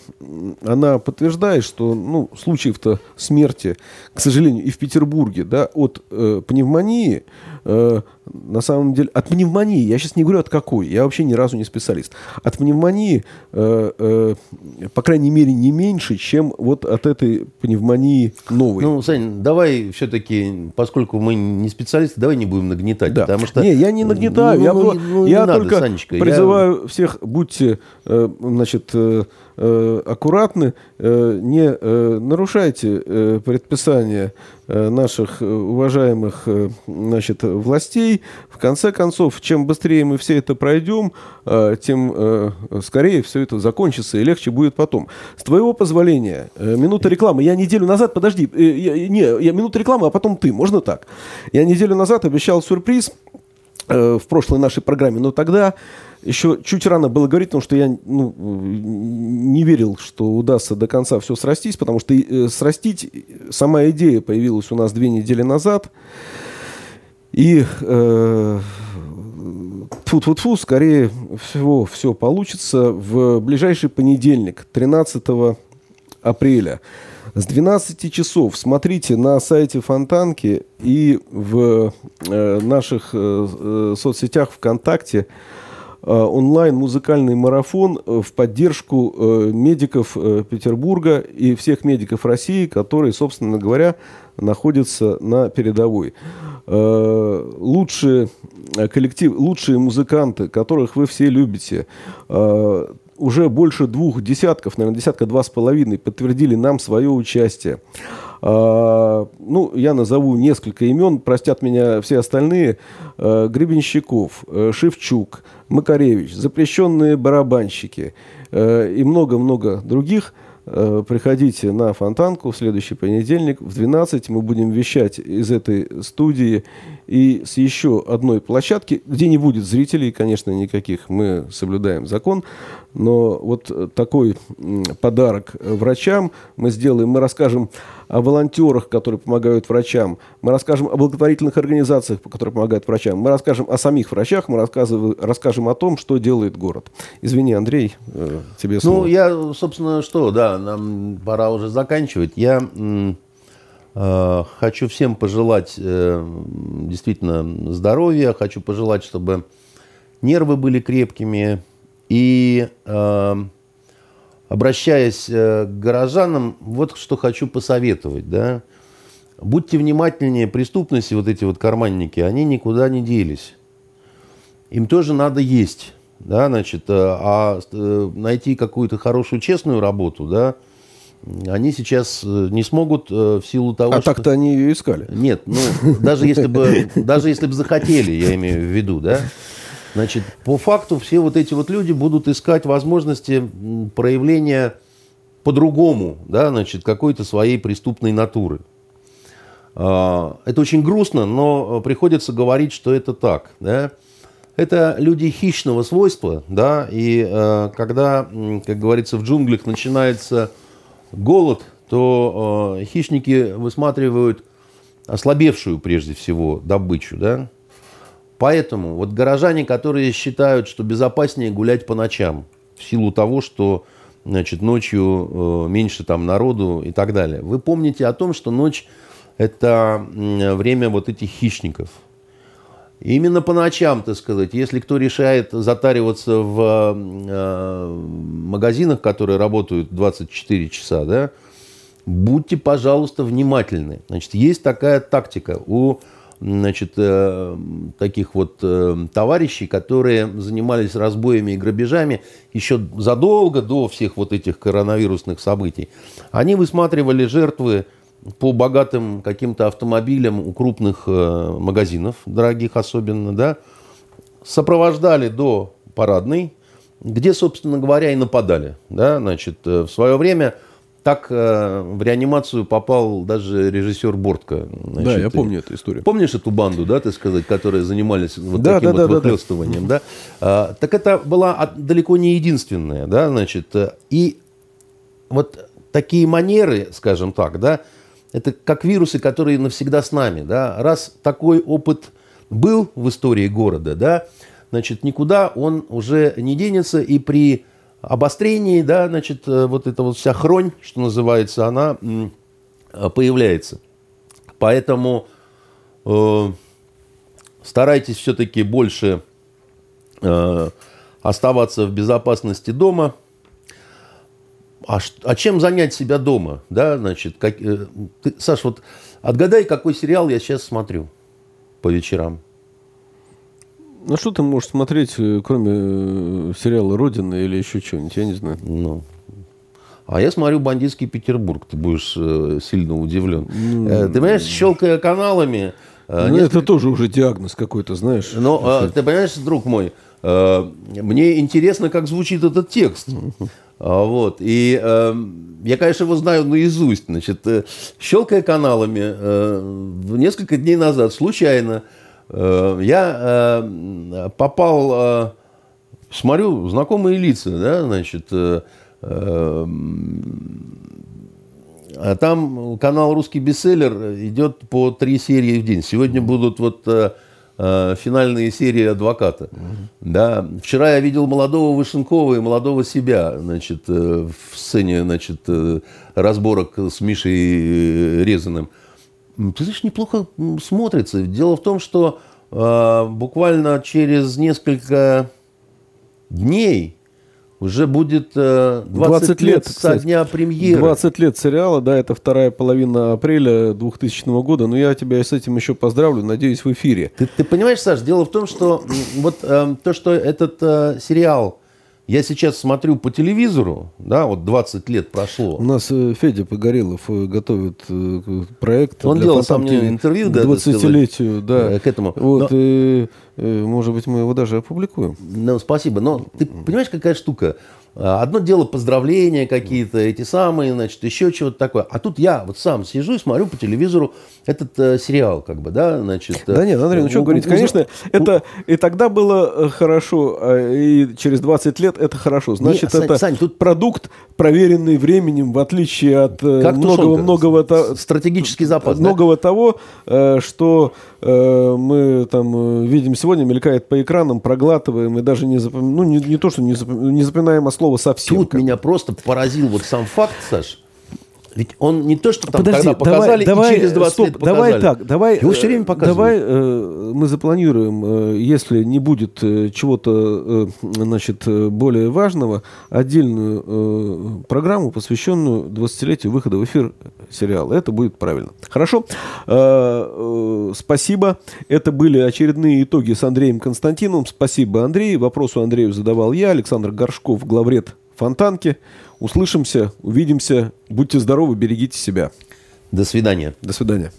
она подтверждает, что ну, случаев-то смерти, к сожалению, и в Петербурге да, от э, пневмонии э, на самом деле, от пневмонии, я сейчас не говорю от какой, я вообще ни разу не специалист, от пневмонии, э, э, по крайней мере, не меньше, чем вот от этой пневмонии новой. Ну, Сань, давай все-таки, поскольку мы не специалисты, давай не будем нагнетать, да. потому что... Не, я не нагнетаю, ну, я, ну, ну, я надо, только Санечка, призываю я... всех, будьте, э, значит, э, э, аккуратны, э, не э, нарушайте предписания наших уважаемых значит, властей. В конце концов, чем быстрее мы все это пройдем, тем скорее все это закончится и легче будет потом. С твоего позволения, минута рекламы. Я неделю назад, подожди, я, не, я минута рекламы, а потом ты, можно так? Я неделю назад обещал сюрприз в прошлой нашей программе, но тогда еще чуть рано было говорить, потому что я ну, не верил, что удастся до конца все срастить, потому что э, срастить, сама идея появилась у нас две недели назад. И э, фу-фу-фу, скорее всего, все получится в ближайший понедельник, 13 апреля. С 12 часов смотрите на сайте Фонтанки и в э, наших э, э соцсетях ВКонтакте онлайн-музыкальный марафон в поддержку медиков Петербурга и всех медиков России, которые, собственно говоря, находятся на передовой. Лучшие коллектив, лучшие музыканты, которых вы все любите, уже больше двух десятков, наверное, десятка два с половиной подтвердили нам свое участие. А, ну, я назову несколько имен, простят меня все остальные. А, Гребенщиков, э, Шевчук, Макаревич, запрещенные барабанщики э, и много-много других – Э, приходите на Фонтанку в следующий понедельник в 12. Мы будем вещать из этой студии и с еще одной площадки, где не будет зрителей, конечно, никаких. Мы соблюдаем закон. Но вот такой подарок врачам мы сделаем. Мы расскажем о волонтерах, которые помогают врачам. Мы расскажем о благотворительных организациях, которые помогают врачам. Мы расскажем о самих врачах. Мы расскажем о том, что делает город. Извини, Андрей, э, тебе ну, слово. Ну, я, собственно, что, да, нам пора уже заканчивать. Я э, хочу всем пожелать э, действительно здоровья. Хочу пожелать, чтобы нервы были крепкими. И... Э, обращаясь э, к горожанам, вот что хочу посоветовать, да. Будьте внимательнее, преступности, вот эти вот карманники, они никуда не делись. Им тоже надо есть, да, значит, э, а э, найти какую-то хорошую, честную работу, да, они сейчас не смогут в силу того, а что... так-то они ее искали. Нет, ну, даже если бы, даже если бы захотели, я имею в виду, да, Значит, по факту все вот эти вот люди будут искать возможности проявления по-другому, да, значит, какой-то своей преступной натуры. А, это очень грустно, но приходится говорить, что это так, да. Это люди хищного свойства, да, и э, когда, как говорится, в джунглях начинается голод, то э, хищники высматривают ослабевшую прежде всего добычу, да, Поэтому вот горожане, которые считают, что безопаснее гулять по ночам, в силу того, что значит, ночью э, меньше там народу и так далее. Вы помните о том, что ночь – это время вот этих хищников. Именно по ночам, так сказать, если кто решает затариваться в э, магазинах, которые работают 24 часа, да, будьте, пожалуйста, внимательны. Значит, есть такая тактика у значит, э, таких вот э, товарищей, которые занимались разбоями и грабежами еще задолго до всех вот этих коронавирусных событий. Они высматривали жертвы по богатым каким-то автомобилям у крупных э, магазинов, дорогих особенно, да, сопровождали до парадной, где, собственно говоря, и нападали. Да, значит, в свое время так э, в реанимацию попал даже режиссер Бортко. Значит, да, я помню эту историю. Помнишь эту банду, да, ты сказать, которые занимались вот да, таким да, вот да, выхлестыванием, да? да? А, так это была далеко не единственная, да, значит, э, и вот такие манеры, скажем так, да, это как вирусы, которые навсегда с нами, да. Раз такой опыт был в истории города, да, значит, никуда он уже не денется, и при обострении, да, значит, э, вот эта вот вся хронь, что называется, она э, появляется. Поэтому э, старайтесь все-таки больше э, оставаться в безопасности дома. А, а чем занять себя дома, да, значит, как, э, ты, Саш, вот отгадай, какой сериал я сейчас смотрю по вечерам. Ну, что ты можешь смотреть, э, кроме э, сериала «Родина» или еще что-нибудь, я не знаю. Ну, а я смотрю «Бандитский Петербург», ты будешь э, сильно удивлен. Mm. Ты понимаешь, щелкая каналами... Ну, несколько... это тоже уже диагноз какой-то, знаешь. Но, ты понимаешь, друг мой, мне интересно, как звучит этот текст. Вот. И э, я, конечно, его знаю наизусть. Значит, щелкая каналами, э, несколько дней назад случайно Э, я э, попал, э, смотрю, знакомые лица, да, значит, а там канал «Русский бестселлер» идет по три серии в день. Сегодня будут вот финальные серии «Адвоката». Угу. Да. Вчера я видел молодого Вышенкова и молодого себя значит, в сцене значит, разборок с Мишей Резаным ты знаешь, неплохо смотрится. Дело в том, что э, буквально через несколько дней уже будет э, 20, 20 лет, лет, со кстати. дня премьеры. 20 лет сериала, да, это вторая половина апреля 2000 года. Но я тебя с этим еще поздравлю, надеюсь, в эфире. Ты, ты понимаешь, Саш, дело в том, что вот э, то, что этот э, сериал я сейчас смотрю по телевизору, да, вот 20 лет прошло. У нас э, Федя Погорелов э, готовит э, проект. Он делал со Фонтанки мной интервью, да, так сказать, 20-летию, да. к этому. Вот, Но- э, может быть, мы его даже опубликуем. Ну, спасибо. Но ты понимаешь, какая штука? А, Одно дело поздравления какие-то, эти самые, значит, еще чего-то такое. А тут я вот сам сижу и смотрю по телевизору этот э, сериал, как бы, да, значит. э, Да нет, Андрей, ну что говорить, конечно, это и тогда было э, хорошо, а и через 20 лет это хорошо. Значит, это Сань, тут- продукт, проверенный временем, в отличие от э, многого-многого то- Стратегический запас, да? многого того, э, что э, мы там э, видим сегодня, мелькает по экранам, проглатываем и даже не запоминаем, ну не, не то, что не, запом- не запоминаем, а слово совсем. Тут меня просто поразил вот сам факт, Саш. Ведь он не то, что там Подожди, тогда показали, давай, и через 20 стоп, лет показали. давай так, давай, Его все время э, показывают. Давай э, мы запланируем, э, если не будет э, чего-то, э, значит, э, более важного, отдельную э, программу, посвященную 20-летию выхода в эфир сериала. Это будет правильно. Хорошо. Э, э, спасибо. Это были очередные итоги с Андреем Константиновым. Спасибо, Андрей. Вопросу Андрею задавал я, Александр Горшков, главред Фонтанки. Услышимся, увидимся. Будьте здоровы, берегите себя. До свидания. До свидания.